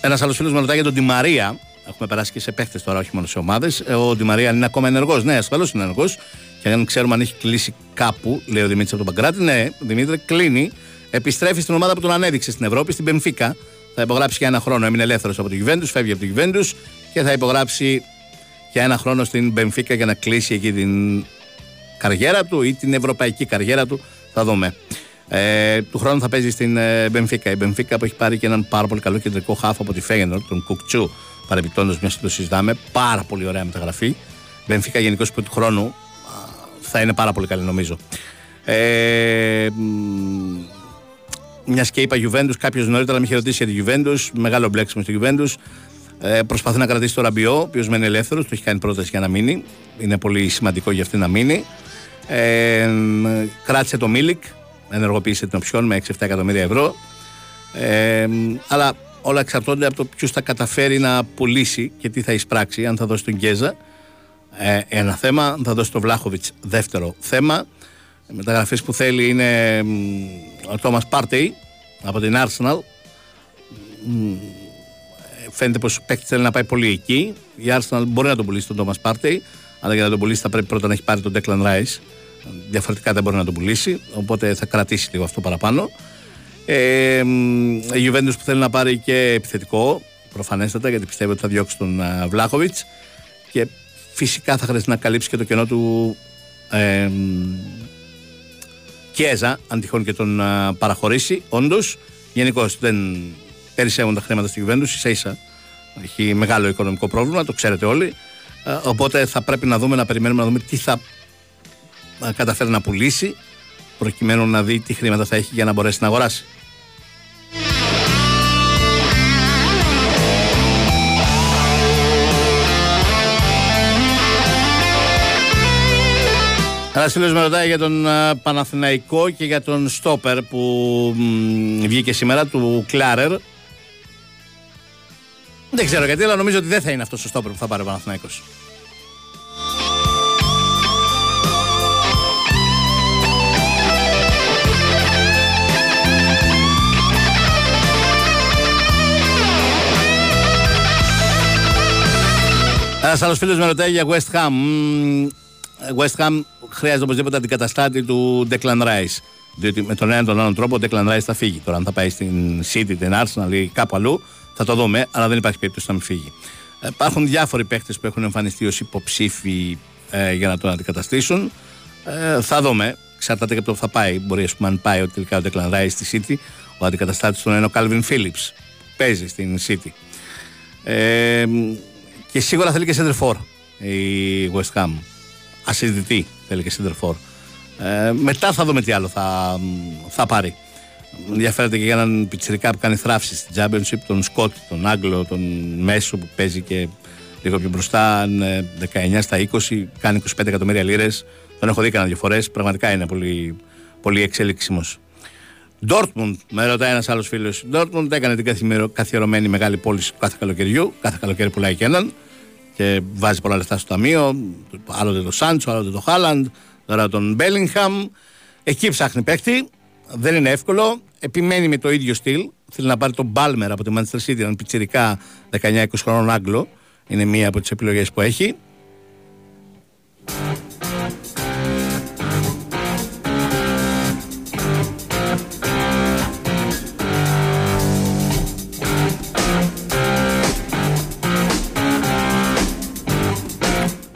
Ένας άλλος φίλος με ρωτάει για τον Τη Μαρία. Έχουμε περάσει και σε παίχτες τώρα, όχι μόνο σε ομάδες. Ο Τη Μαρία είναι ακόμα ενεργός. Ναι, ασφαλώς είναι ενεργός. Και αν ξέρουμε αν έχει κλείσει κάπου, λέει ο Δημήτρης από τον Παγκράτη, ναι, Δημήτρη κλείνει. Επιστρέφει στην ομάδα που τον ανέδειξε στην Ευρώπη, στην Πενφύκα. Θα υπογράψει για ένα χρόνο. Έμεινε ελεύθερος από το Γιουβέντους, φεύγει από το Γιουβέντους και θα υπογράψει για ένα χρόνο στην Μπενφίκα για να κλείσει εκεί την καριέρα του ή την ευρωπαϊκή καριέρα του. Θα δούμε. Ε, του χρόνου θα παίζει στην Μπενφίκα. Η Μπενφίκα που έχει πάρει και έναν πάρα πολύ καλό κεντρικό χάφο από τη Φέγενορ, τον Κουκτσού. Παρεμπιπτόντως, μια το συζητάμε. Πάρα πολύ ωραία μεταγραφή. Μπενφίκα γενικώς του χρόνου θα είναι πάρα πολύ καλή νομίζω. Ε, μιας και είπα Juventus, κάποιος νωρίτερα με είχε ρωτήσει για τη Juventus. Μεγάλο μπλέξιμο στη Juventus. Ε, προσπαθεί να κρατήσει το Ραμπιό, ο οποίος μένει ελεύθερος, του έχει κάνει πρόταση για να μείνει. Είναι πολύ σημαντικό για αυτή να μείνει. Ε, κράτησε το Μίλικ, ενεργοποίησε την οψιόν με 6-7 εκατομμύρια ευρώ. Ε, αλλά όλα εξαρτώνται από το ποιος θα καταφέρει να πουλήσει και τι θα εισπράξει, αν θα δώσει τον Γκέζα ε, ένα θέμα. Θα δώσει το Βλάχοβιτς δεύτερο θέμα. Οι μεταγραφές που θέλει είναι ο Τόμας Πάρτεϊ από την Arsenal. Φαίνεται πως ο παίκτης θέλει να πάει πολύ εκεί. Η Arsenal μπορεί να τον πουλήσει τον Τόμα Πάρτεϊ, αλλά για να τον πουλήσει θα πρέπει πρώτα να έχει πάρει τον Declan Rice. Διαφορετικά δεν μπορεί να τον πουλήσει, οπότε θα κρατήσει λίγο αυτό παραπάνω. Ε, η Juventus που θέλει να πάρει και επιθετικό, προφανέστατα, γιατί πιστεύει ότι θα διώξει τον Βλάχοβιτ. Και Φυσικά θα χρειαστεί να καλύψει και το κενό του ε, Κιέζα, αν τυχόν και τον παραχωρήσει. Όντως, γενικώς δεν περισσεύουν τα χρήματα στη κυβέρνηση, ίσα ίσα. Έχει μεγάλο οικονομικό πρόβλημα, το ξέρετε όλοι. Ε, οπότε θα πρέπει να δούμε, να περιμένουμε να δούμε τι θα καταφέρει να πουλήσει, προκειμένου να δει τι χρήματα θα έχει για να μπορέσει να αγοράσει. Ένα φίλο με ρωτάει για τον Παναθηναϊκό και για τον Στόπερ που βγήκε σήμερα του Κλάρερ. Δεν ξέρω γιατί, αλλά νομίζω ότι δεν θα είναι αυτό ο Στόπερ που θα πάρει ο Παναθηναϊκός. Ένας άλλος φίλος με ρωτάει για West Ham. West Ham χρειάζεται οπωσδήποτε αντικαταστάτη του Declan Rice. Διότι με τον ένα τον άλλον τρόπο ο Declan Rice θα φύγει. Τώρα, αν θα πάει στην City, την Arsenal ή κάπου αλλού, θα το δούμε, αλλά δεν υπάρχει περίπτωση να μην φύγει. Ε, υπάρχουν διάφοροι παίχτε που έχουν εμφανιστεί ως υποψήφοι ε, για να τον αντικαταστήσουν. Ε, θα δούμε. Εξαρτάται και από το που θα πάει. Μπορεί, ας πούμε, αν πάει ότι τελικά ο Declan Rice στη City, ο αντικαταστάτης του είναι ο Calvin Phillips. Παίζει στην City. Ε, και σίγουρα θέλει και center η West Ham ασυζητητή, θέλει και Σίντερφορ. Ε, μετά θα δούμε τι άλλο θα, θα πάρει. Ενδιαφέρεται και για έναν πιτσιρικά που κάνει θράψη στην Championship, τον Σκότ, τον Άγγλο, τον Μέσο που παίζει και λίγο πιο μπροστά, 19 στα 20, κάνει 25 εκατομμύρια λίρες. Τον έχω δει κανένα δύο φορές. Πραγματικά είναι πολύ, πολύ εξελίξιμο. Ντόρτμουντ, με ρωτάει ένας άλλος φίλος. Ντόρτμουντ έκανε την καθιερωμένη μεγάλη πώληση κάθε καλοκαιριού. Κάθε καλοκαίρι πουλάει και έναν και βάζει πολλά λεφτά στο ταμείο. Άλλοτε το Σάντσο, άλλοτε το Χάλαντ. τώρα τον Μπέλιγχαμ. Εκεί ψάχνει παίχτη. Δεν είναι εύκολο. Επιμένει με το ίδιο στυλ. Θέλει να πάρει τον Μπάλμερ από τη Manchester City, έναν πιτσιρικά 19-20 χρόνων Άγγλο. Είναι μία από τις επιλογές που έχει.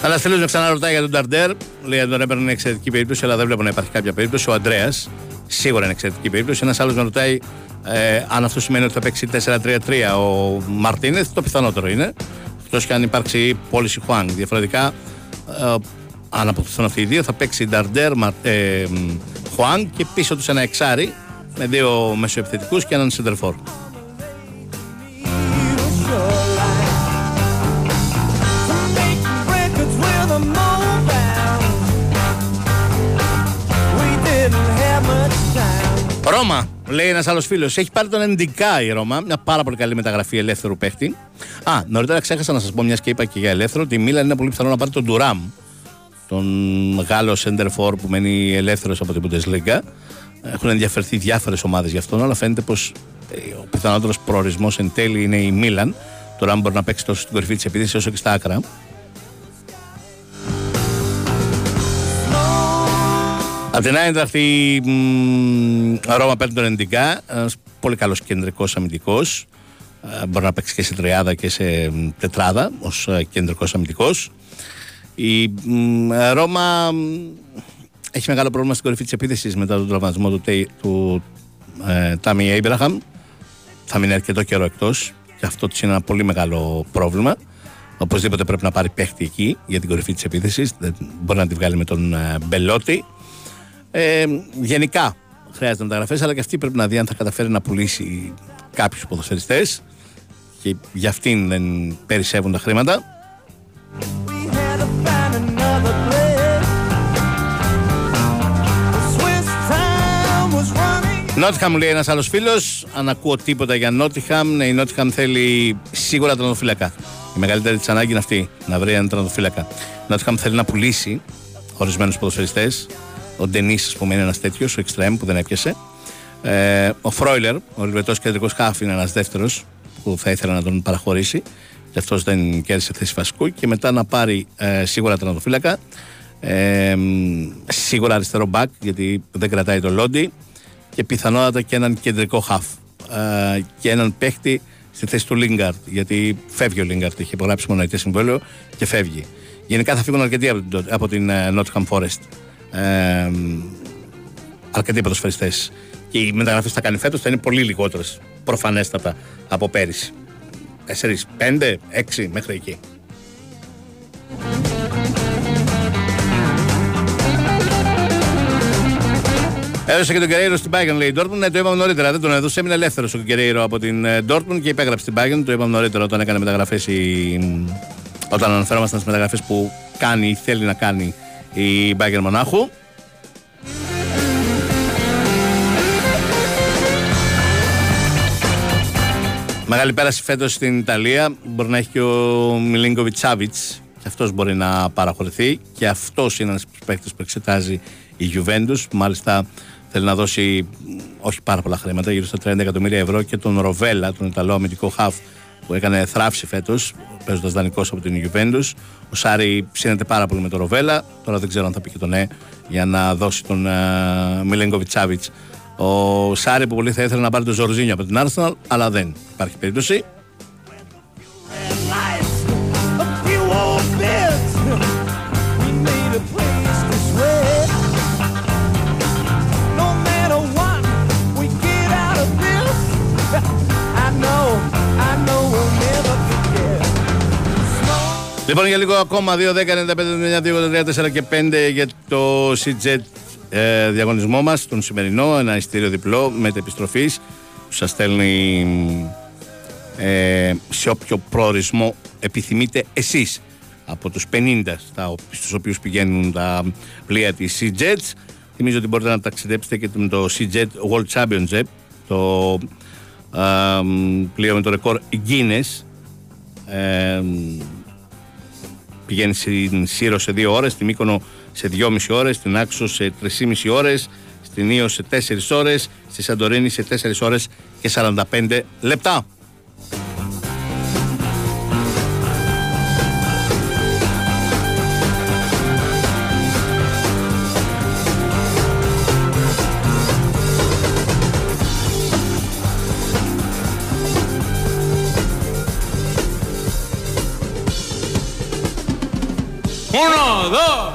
Αλλά θέλω να ξαναρωτάει για τον Ταρντέρ. Λέει ότι τον έπαιρνε εξαιρετική περίπτωση, αλλά δεν βλέπω να υπάρχει κάποια περίπτωση. Ο Αντρέας σίγουρα είναι εξαιρετική περίπτωση. Ένας άλλος με ρωτάει ε, αν αυτό σημαίνει ότι θα παίξει 4-3-3 ο Μαρτίνεθ. Το πιθανότερο είναι. Εκτός και αν υπάρξει πώληση Χουάνγκ. Διαφορετικά, ε, αν αποκτηθούν αυτοί οι δύο, θα παίξει Νταρντέρ, ε, Χουάνγκ και πίσω τους ένα εξάρι με δύο μεσοεπιθετικούς και έναν σεντερφόρ. Ρώμα, λέει ένας άλλος φίλος. Έχει πάρει τον Εντικά η Ρώμα. Μια πάρα πολύ καλή μεταγραφή ελεύθερου παίχτη. Α, νωρίτερα ξέχασα να σας πω, μιας και είπα και για ελεύθερο, ότι η Μίλαν είναι πολύ πιθανό να πάρει τον Ντουράμ. Τον Γάλλο Σέντερφορ που μένει ελεύθερος από την Bundesliga. Έχουν ενδιαφερθεί διάφορες ομάδες γι' αυτόν, αλλά φαίνεται πως ε, ο πιθανότερος προορισμός εν τέλει είναι η Μίλαν. Τώρα μπορεί να παίξει τόσο στην κορυφή της επίθεσης όσο και στα άκρα. Απ' την άλλη η Ρώμα παίρνει τον Εντικά, ένας πολύ καλός κεντρικός αμυντικός. Ε, μπορεί να παίξει και σε τριάδα και σε τετράδα ως ε, κεντρικός αμυντικός. Η Ρώμα έχει μεγάλο πρόβλημα στην κορυφή της επίθεσης μετά τον τραυματισμό του, του ε, Τάμι Έιμπραχαμ. Θα μείνει αρκετό καιρό εκτός και αυτό της είναι ένα πολύ μεγάλο πρόβλημα. Οπωσδήποτε πρέπει να πάρει παίχτη εκεί για την κορυφή της επίθεσης. Δεν μπορεί να τη βγάλει με τον ε, Μπελότη. Ε, γενικά χρειάζεται μεταγραφές, αλλά και αυτή πρέπει να δει αν θα καταφέρει να πουλήσει κάποιους ποδοσφαιριστές και για αυτήν δεν περισσεύουν τα χρήματα. Νότιχαμ λέει ένας άλλος φίλος. Αν ακούω τίποτα για Νότιχαμ, ναι, η Νότιχαμ θέλει σίγουρα τρανοφύλακα. Η μεγαλύτερη της ανάγκη είναι αυτή, να βρει έναν τρανοφύλακα. Η Νότιχαμ θέλει να πουλήσει ορισμένους ποδοσφαιριστές. Ο Ντενή, ας πούμε, είναι ένας τέτοιος, ο Εξτρέμ που δεν έπιασε. Ε, ο Φρόιλερ, ο Λιβετός κεντρικός χάφ, είναι ένας δεύτερος που θα ήθελα να τον παραχωρήσει. Και αυτό δεν κέρδισε θέση βασικού. Και μετά να πάρει ε, σίγουρα τερματοφύλακα. Ε, σίγουρα αριστερό μπακ, γιατί δεν κρατάει το Λόντι. Και πιθανότατα και έναν κεντρικό χαφ. Ε, και έναν παίχτη στη θέση του Λίγκαρτ. Γιατί φεύγει ο Λίγκαρτ, είχε υπογράψει μονοετές συμβόλαιο και φεύγει. Γενικά θα φύγουν αρκετοί από την, από την uh, Nottingham Forest ε, αρκετοί ποδοσφαιριστέ. Και οι μεταγραφές που θα κάνει φέτος θα είναι πολύ λιγότερες προφανέστατα από πέρυσι. 4, 5, 6 μέχρι εκεί. Έδωσε και τον Κεραίρο στην Bayern, λέει η Dortmund. Ναι, το είπαμε νωρίτερα. Δεν τον έδωσε. Έμεινε ελεύθερος ο Κεραίρο από την ε, Dortmund και υπέγραψε την Bayern. Το είπαμε νωρίτερα όταν έκανε μεταγραφές. Η... Όταν αναφέρομασταν στις μεταγραφές που κάνει ή θέλει να κάνει η Μπάγκερ Μονάχου. Μεγάλη πέραση φέτος στην Ιταλία. Μπορεί να έχει και ο Μιλίνκοβιτ Σάβιτ. Και αυτός μπορεί να παραχωρηθεί. Και αυτός είναι ένας παίκτης που εξετάζει η Juventus. Μάλιστα θέλει να δώσει όχι πάρα πολλά χρήματα, γύρω στα 30 εκατομμύρια ευρώ. Και τον Ροβέλα, τον Ιταλό αμυντικό χαφ που έκανε θράψη φέτος, παίζοντας δανεικός από την Juventus. Ο Σάρι ψήνεται πάρα πολύ με τον Ροβέλα. Τώρα δεν ξέρω αν θα πει και το ναι για να δώσει τον uh, Μιλέγκοβιτ Σάβιτ. Ο Σάρι που πολύ θα ήθελε να πάρει τον Ζορζίνιο από την Arsenal, αλλά δεν υπάρχει περίπτωση. Λοιπόν, για λίγο ακόμα 2, 10, 95, 4 και 5 για το CJ ε, διαγωνισμό μας, τον σημερινό. Ένα ειστήριο διπλό με επιστροφή που σας στέλνει ε, σε όποιο προορισμό επιθυμείτε εσείς από τους 50 στους οποίους πηγαίνουν τα πλοία της CJets. Θυμίζω ότι μπορείτε να ταξιδέψετε και με το CJet World Championship, το ε, πλοίο με το ρεκόρ Guinness. Ε, πηγαίνει στην Σύρο σε δύο ώρες, στη Μύκονο σε 2,5 ώρες, στην Άξο σε 3,5 ώρες, στην Ήο σε 4 ώρες, στη Σαντορίνη σε 4 ώρες και 45 λεπτά. Dos,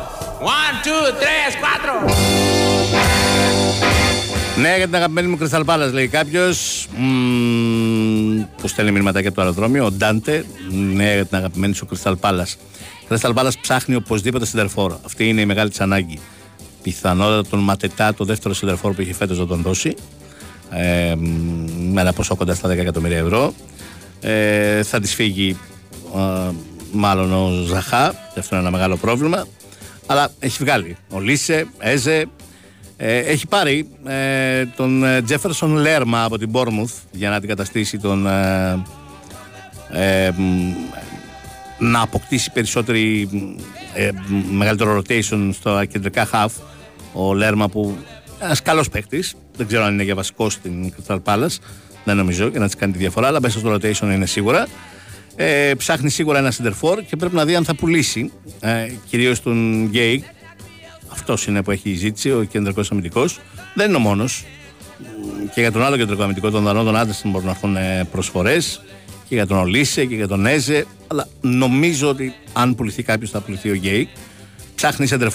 one, two, tres, cuatro. Ναι, για την αγαπημένη μου Κρυσταλ Πάλας λέει κάποιος. Που στέλνει μηνυματάκια από το αεροδρόμιο. Ο Ντάντε. Ναι, για την αγαπημένη σου Κρυσταλ Πάλα. Κρυσταλ Πάλα ψάχνει οπωσδήποτε σεντερφόρ. Αυτή είναι η μεγάλη της ανάγκη. Πιθανότατα τον Ματετά, το δεύτερο σεντερφόρ που είχε φέτος να τον δώσει. Ε, με ένα ποσό κοντά στα 10 εκατομμύρια ευρώ. Ε, θα της φύγει ε, μάλλον ο Ζαχά. Αυτό είναι ένα μεγάλο πρόβλημα. Αλλά έχει βγάλει. Ο Λίσε, Έζε, ε, έχει πάρει ε, τον Τζέφερσον Λέρμα από την Μπόρμουθ για να αντικαταστήσει τον. Ε, ε, να αποκτήσει περισσότερη ε, μεγαλύτερο rotation στο κεντρικά half ο Λέρμα που ένας καλός παίκτης. Δεν ξέρω αν είναι για βασικό στην Crystal Palace. Δεν νομίζω για να της κάνει τη διαφορά, αλλά μέσα στο rotation είναι σίγουρα. Ε, ψάχνει σίγουρα ένα center και πρέπει να δει αν θα πουλήσει ε, κυρίως τον Γκέι. Αυτός είναι που έχει ζήτηση, ο κεντρικός αμυντικός. Δεν είναι ο μόνος. Και για τον άλλο κεντρικό αμυντικό, τον Δανό, τον Άντερσον μπορούν να έρθουν προσφορές. Και για τον Ολίσε και για τον Έζε. Αλλά νομίζω ότι αν πουληθεί κάποιος θα πουληθεί ο Γκέι. Ψάχνει center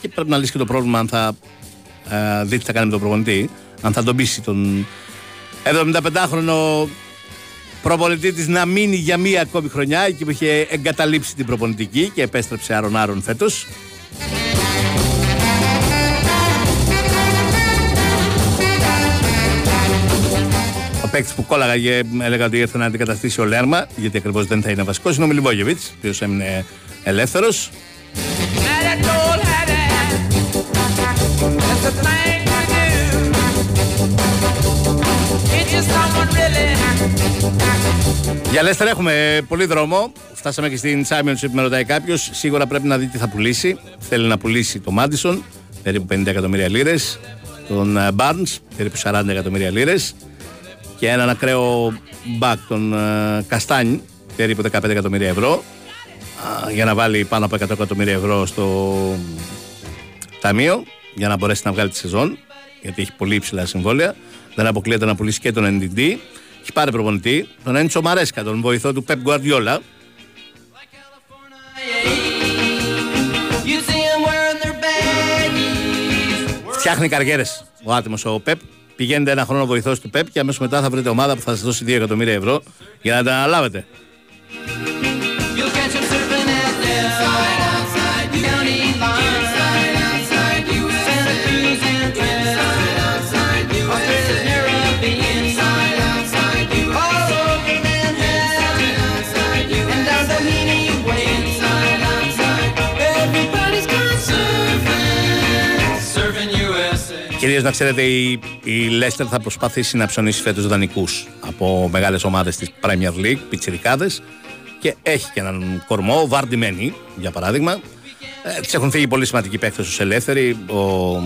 και πρέπει να λύσει και το πρόβλημα αν θα ε, δει τι θα κάνει με τον προπονητή. Αν θα τον πείσει τον 75χρονο προπονητή της να μείνει για μία ακόμη χρονιά εκεί που είχε εγκαταλείψει την προπονητική και επέστρεψε άρον άρον φέτος. Ο παίκτης που κόλλαγε έλεγα ότι ήρθε να αντικαταστήσει ο Λέρμα, γιατί ακριβώς δεν θα είναι βασικός, είναι ο Μιλιβόγεβιτ, ο οποίος έμεινε ελεύθερος. Για Λέστερ έχουμε πολύ δρόμο. Φτάσαμε και στην Championship, με ρωτάει κάποιος. Σίγουρα πρέπει να δει τι θα πουλήσει. Θέλει να πουλήσει το Μάντισον, περίπου 50 εκατομμύρια λίρες. Τον Barnes, περίπου 40 εκατομμύρια λίρες. Και έναν ακραίο μπακ, τον Καστάνι, περίπου 15 εκατομμύρια ευρώ. Για να βάλει πάνω από 100 εκατομμύρια ευρώ στο ταμείο, για να μπορέσει να βγάλει τη σεζόν. Γιατί έχει πολύ υψηλά συμβόλαια. Δεν αποκλείεται να πουλήσει και τον NDD. Έχει πάρει προπονητή, τον Έντσο Μαρέσκα, τον βοηθό του Πεπ Γκουαρδιόλα. Φτιάχνει καριέρες ο άτιμος ο Πεπ. Πηγαίνετε ένα χρόνο βοηθός του Πεπ και αμέσως μετά θα βρείτε ομάδα που θα σας δώσει 2 εκατομμύρια ευρώ για να τα αναλάβετε. Κυρίω να ξέρετε, η, η Leicester θα προσπαθήσει να ψωνίσει φέτος δανεικούς από μεγάλες ομάδες της Premier League, πιτσιρικάδες. Και έχει και έναν κορμό, Βάρντι Μένι, για παράδειγμα. Ε, Της έχουν φύγει πολύ σημαντικοί παίκτες ως ελεύθεροι. Ο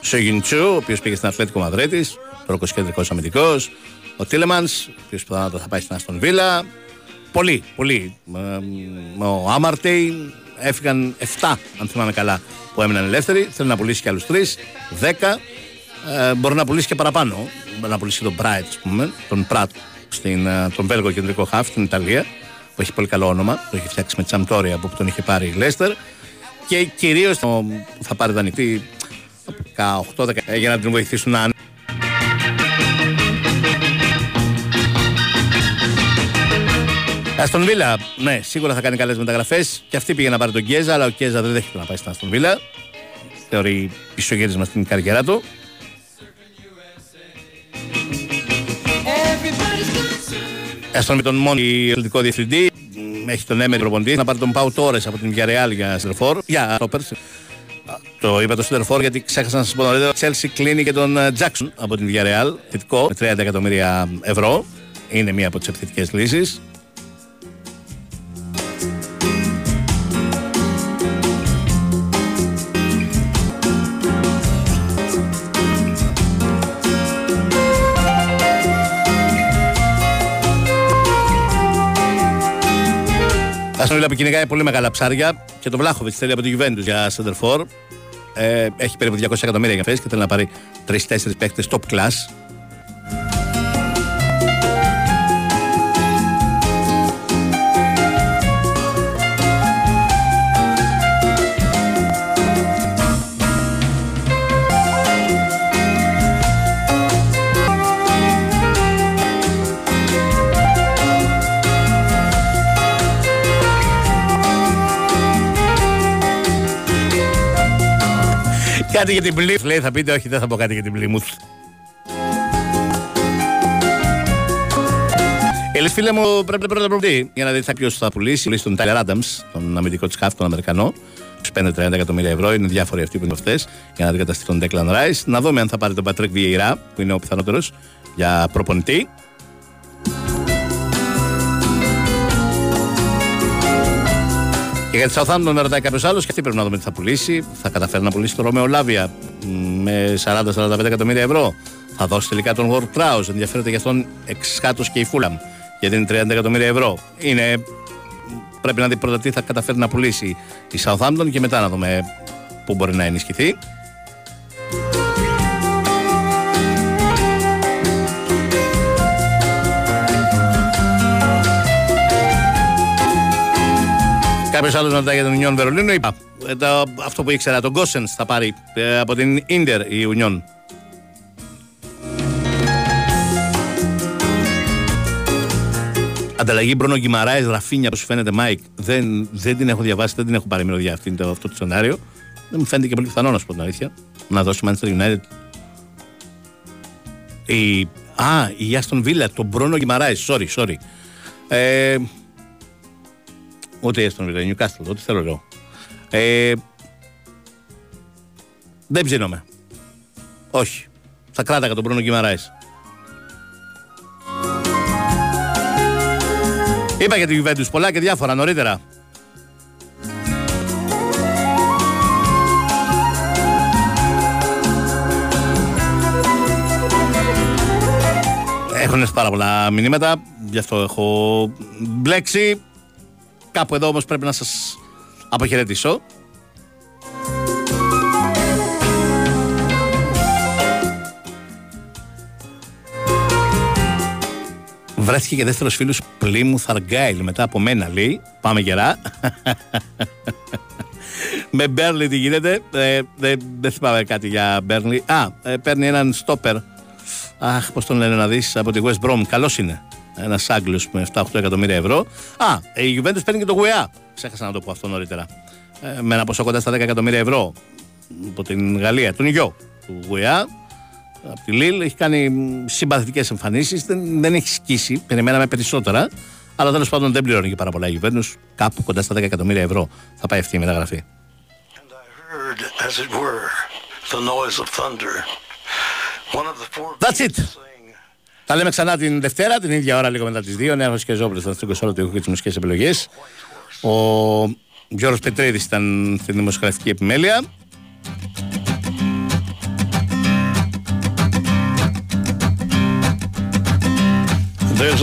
Σογιντσού, ο οποίος πήγε στην Αθλέτικο Μαδρέτη, Ρόκο κεντρικός αμυντικός. Ο Τίλεμανς, ο οποίος πιθανότατα θα πάει στην Αστον Βίλα. Πολύ, πολύ. Ε, ο Άμαρτεϊ, έφυγαν 7, αν θυμάμαι καλά, που έμειναν ελεύθεροι. Θέλει να πουλήσει και άλλους 3, 10. Ε, μπορεί να πουλήσει και παραπάνω. Μπορεί να πουλήσει τον Πράιτ, ας πούμε, τον Πρατ, στην, ε, τον Βέλγο κεντρικό χάφ στην Ιταλία, που έχει πολύ καλό όνομα. Το έχει φτιάξει με Τσαμπτόρια από που τον είχε πάρει η Λέστερ. Και κυρίως θα πάρει δανειτή 18-10 για να την βοηθήσουν να Αστον Βίλα, ναι, σίγουρα θα κάνει καλές μεταγραφές. Και αυτή πήγε να πάρει τον Κιέζα, αλλά ο Κιέζα δεν δέχεται να πάει στην Αστον Βίλα. Θεωρεί πισωγέρισμα στην καριέρα του. Αστον με τον μόνο αθλητικό διευθυντή. Έχει τον Έμερη προποντή να πάρει τον Πάου Τόρες από την Villarreal για Στερφόρ. Για Ρόπερ. Το είπα το Στερφόρ γιατί ξέχασα να σας πω νωρίτερα. Chelsea κλείνει και τον Τζάξον από την Villarreal. Θετικό με 30 εκατομμύρια ευρώ. Είναι μία από τις επιθετικές λύσεις. Άστον Βίλα που κυνηγάει πολύ μεγάλα ψάρια και το Βλάχοβιτς θέλει από τη Juventus για Center Ε, έχει περίπου 200 εκατομμύρια για θέση και θέλει να πάρει 3-4 παίχτε top class. Κάτι για την Πλήμουθ. Λέει θα πείτε, όχι, δεν θα πω κάτι για την Πλήμουθ. Ελείς φίλε μου, πρέπει πρώτα να πει για να δείτε ποιος θα πουλήσει. Πουλήσει τον Τάιλερ Άνταμ, τον αμυντικό της ΚΑΦ, τον Αμερικανό. Τους 5-30 εκατομμύρια ευρώ. Είναι διάφοροι αυτοί που είναι αυτές για να αντικαταστεί τον Declan Rice. Να δούμε αν θα πάρει τον Πατρίκ Βιεϊρά, που είναι ο πιθανότερος για προπονητή. Και για τη Southampton με ρωτάει κάποιος άλλος και αυτή πρέπει να δούμε τι θα πουλήσει. Θα καταφέρει να πουλήσει τον Ρωμαίο Λάβια με 40-45 εκατομμύρια ευρώ. Θα δώσει τελικά τον Ward Prowse. Ενδιαφέρεται για αυτόν εξχάτω και η Φούλαμ. Γιατί είναι 30 εκατομμύρια ευρώ. Είναι... Πρέπει να δει πρώτα τι θα καταφέρει να πουλήσει η Southampton και μετά να δούμε πού μπορεί να ενισχυθεί. Κάποιος άλλος ρωτάει για την Union Βερολίνου. Είπα ε, το, αυτό που ήξερα, τον Γκόσενς θα πάρει ε, από την Ιντερ η Union. Ανταλλαγή Μπρούνο Γκιμαράες, Ραφίνια, όπως φαίνεται, Μάικ. Δεν, δεν την έχω διαβάσει, δεν την έχω πάρει μυρωδιά αυτή, το, αυτό το σενάριο. Δεν μου φαίνεται και πολύ πιθανό να σου πω την αλήθεια. Να δώσει Manchester United. Η, α, η Aston Villa, τον Μπρούνο Γκιμαράες, sorry, sorry. Ε, Ούτε η Aston Villa, Newcastle, ό,τι θέλω εγώ. Ε, δεν ψήνομαι. Όχι. Θα κράταγα τον Μπρούνο Κιμαράης. Είπα για τη Juventus πολλά και διάφορα νωρίτερα. Έχουν έρθει πάρα πολλά μηνύματα, γι' αυτό έχω μπλέξει. Κάπου εδώ όμως πρέπει να σας αποχαιρετήσω. Βρέθηκε και δεύτερος φίλος Πλήμου Θαργκάιλ μετά από μένα λέει. Πάμε γερά. Με Μπέρλι τι γίνεται. Ε, δεν, δεν θυμάμαι κάτι για Μπέρλι. Α, ε, παίρνει έναν στόπερ. Αχ, πώς τον λένε να δεις από τη West Brom. Καλός είναι. Ένας Άγγλος με 7-8 εκατομμύρια ευρώ. Α, η Juventus παίρνει και το Γουεά. Ξέχασα να το πω αυτό νωρίτερα. Ε, με ένα ποσό κοντά στα 10 εκατομμύρια ευρώ από την Γαλλία, τον γιο του Γουεά. Από τη Λίλ έχει κάνει συμπαθητικές εμφανίσεις. Δεν, δεν έχει σκίσει. Περιμέναμε περισσότερα. Αλλά τέλος πάντων δεν πληρώνει και πάρα πολλά η Juventus. Κάπου κοντά στα 10 εκατομμύρια ευρώ θα πάει αυτή η μεταγραφή. That's it. Τα λέμε ξανά την Δευτέρα, την ίδια ώρα λίγο μετά τις 2. Νέο και Ζόμπλε θα στείλω όλο το ήχο και τι μουσικέ επιλογέ. Ο Γιώργο Πετρίδης ήταν στην δημοσιογραφική επιμέλεια.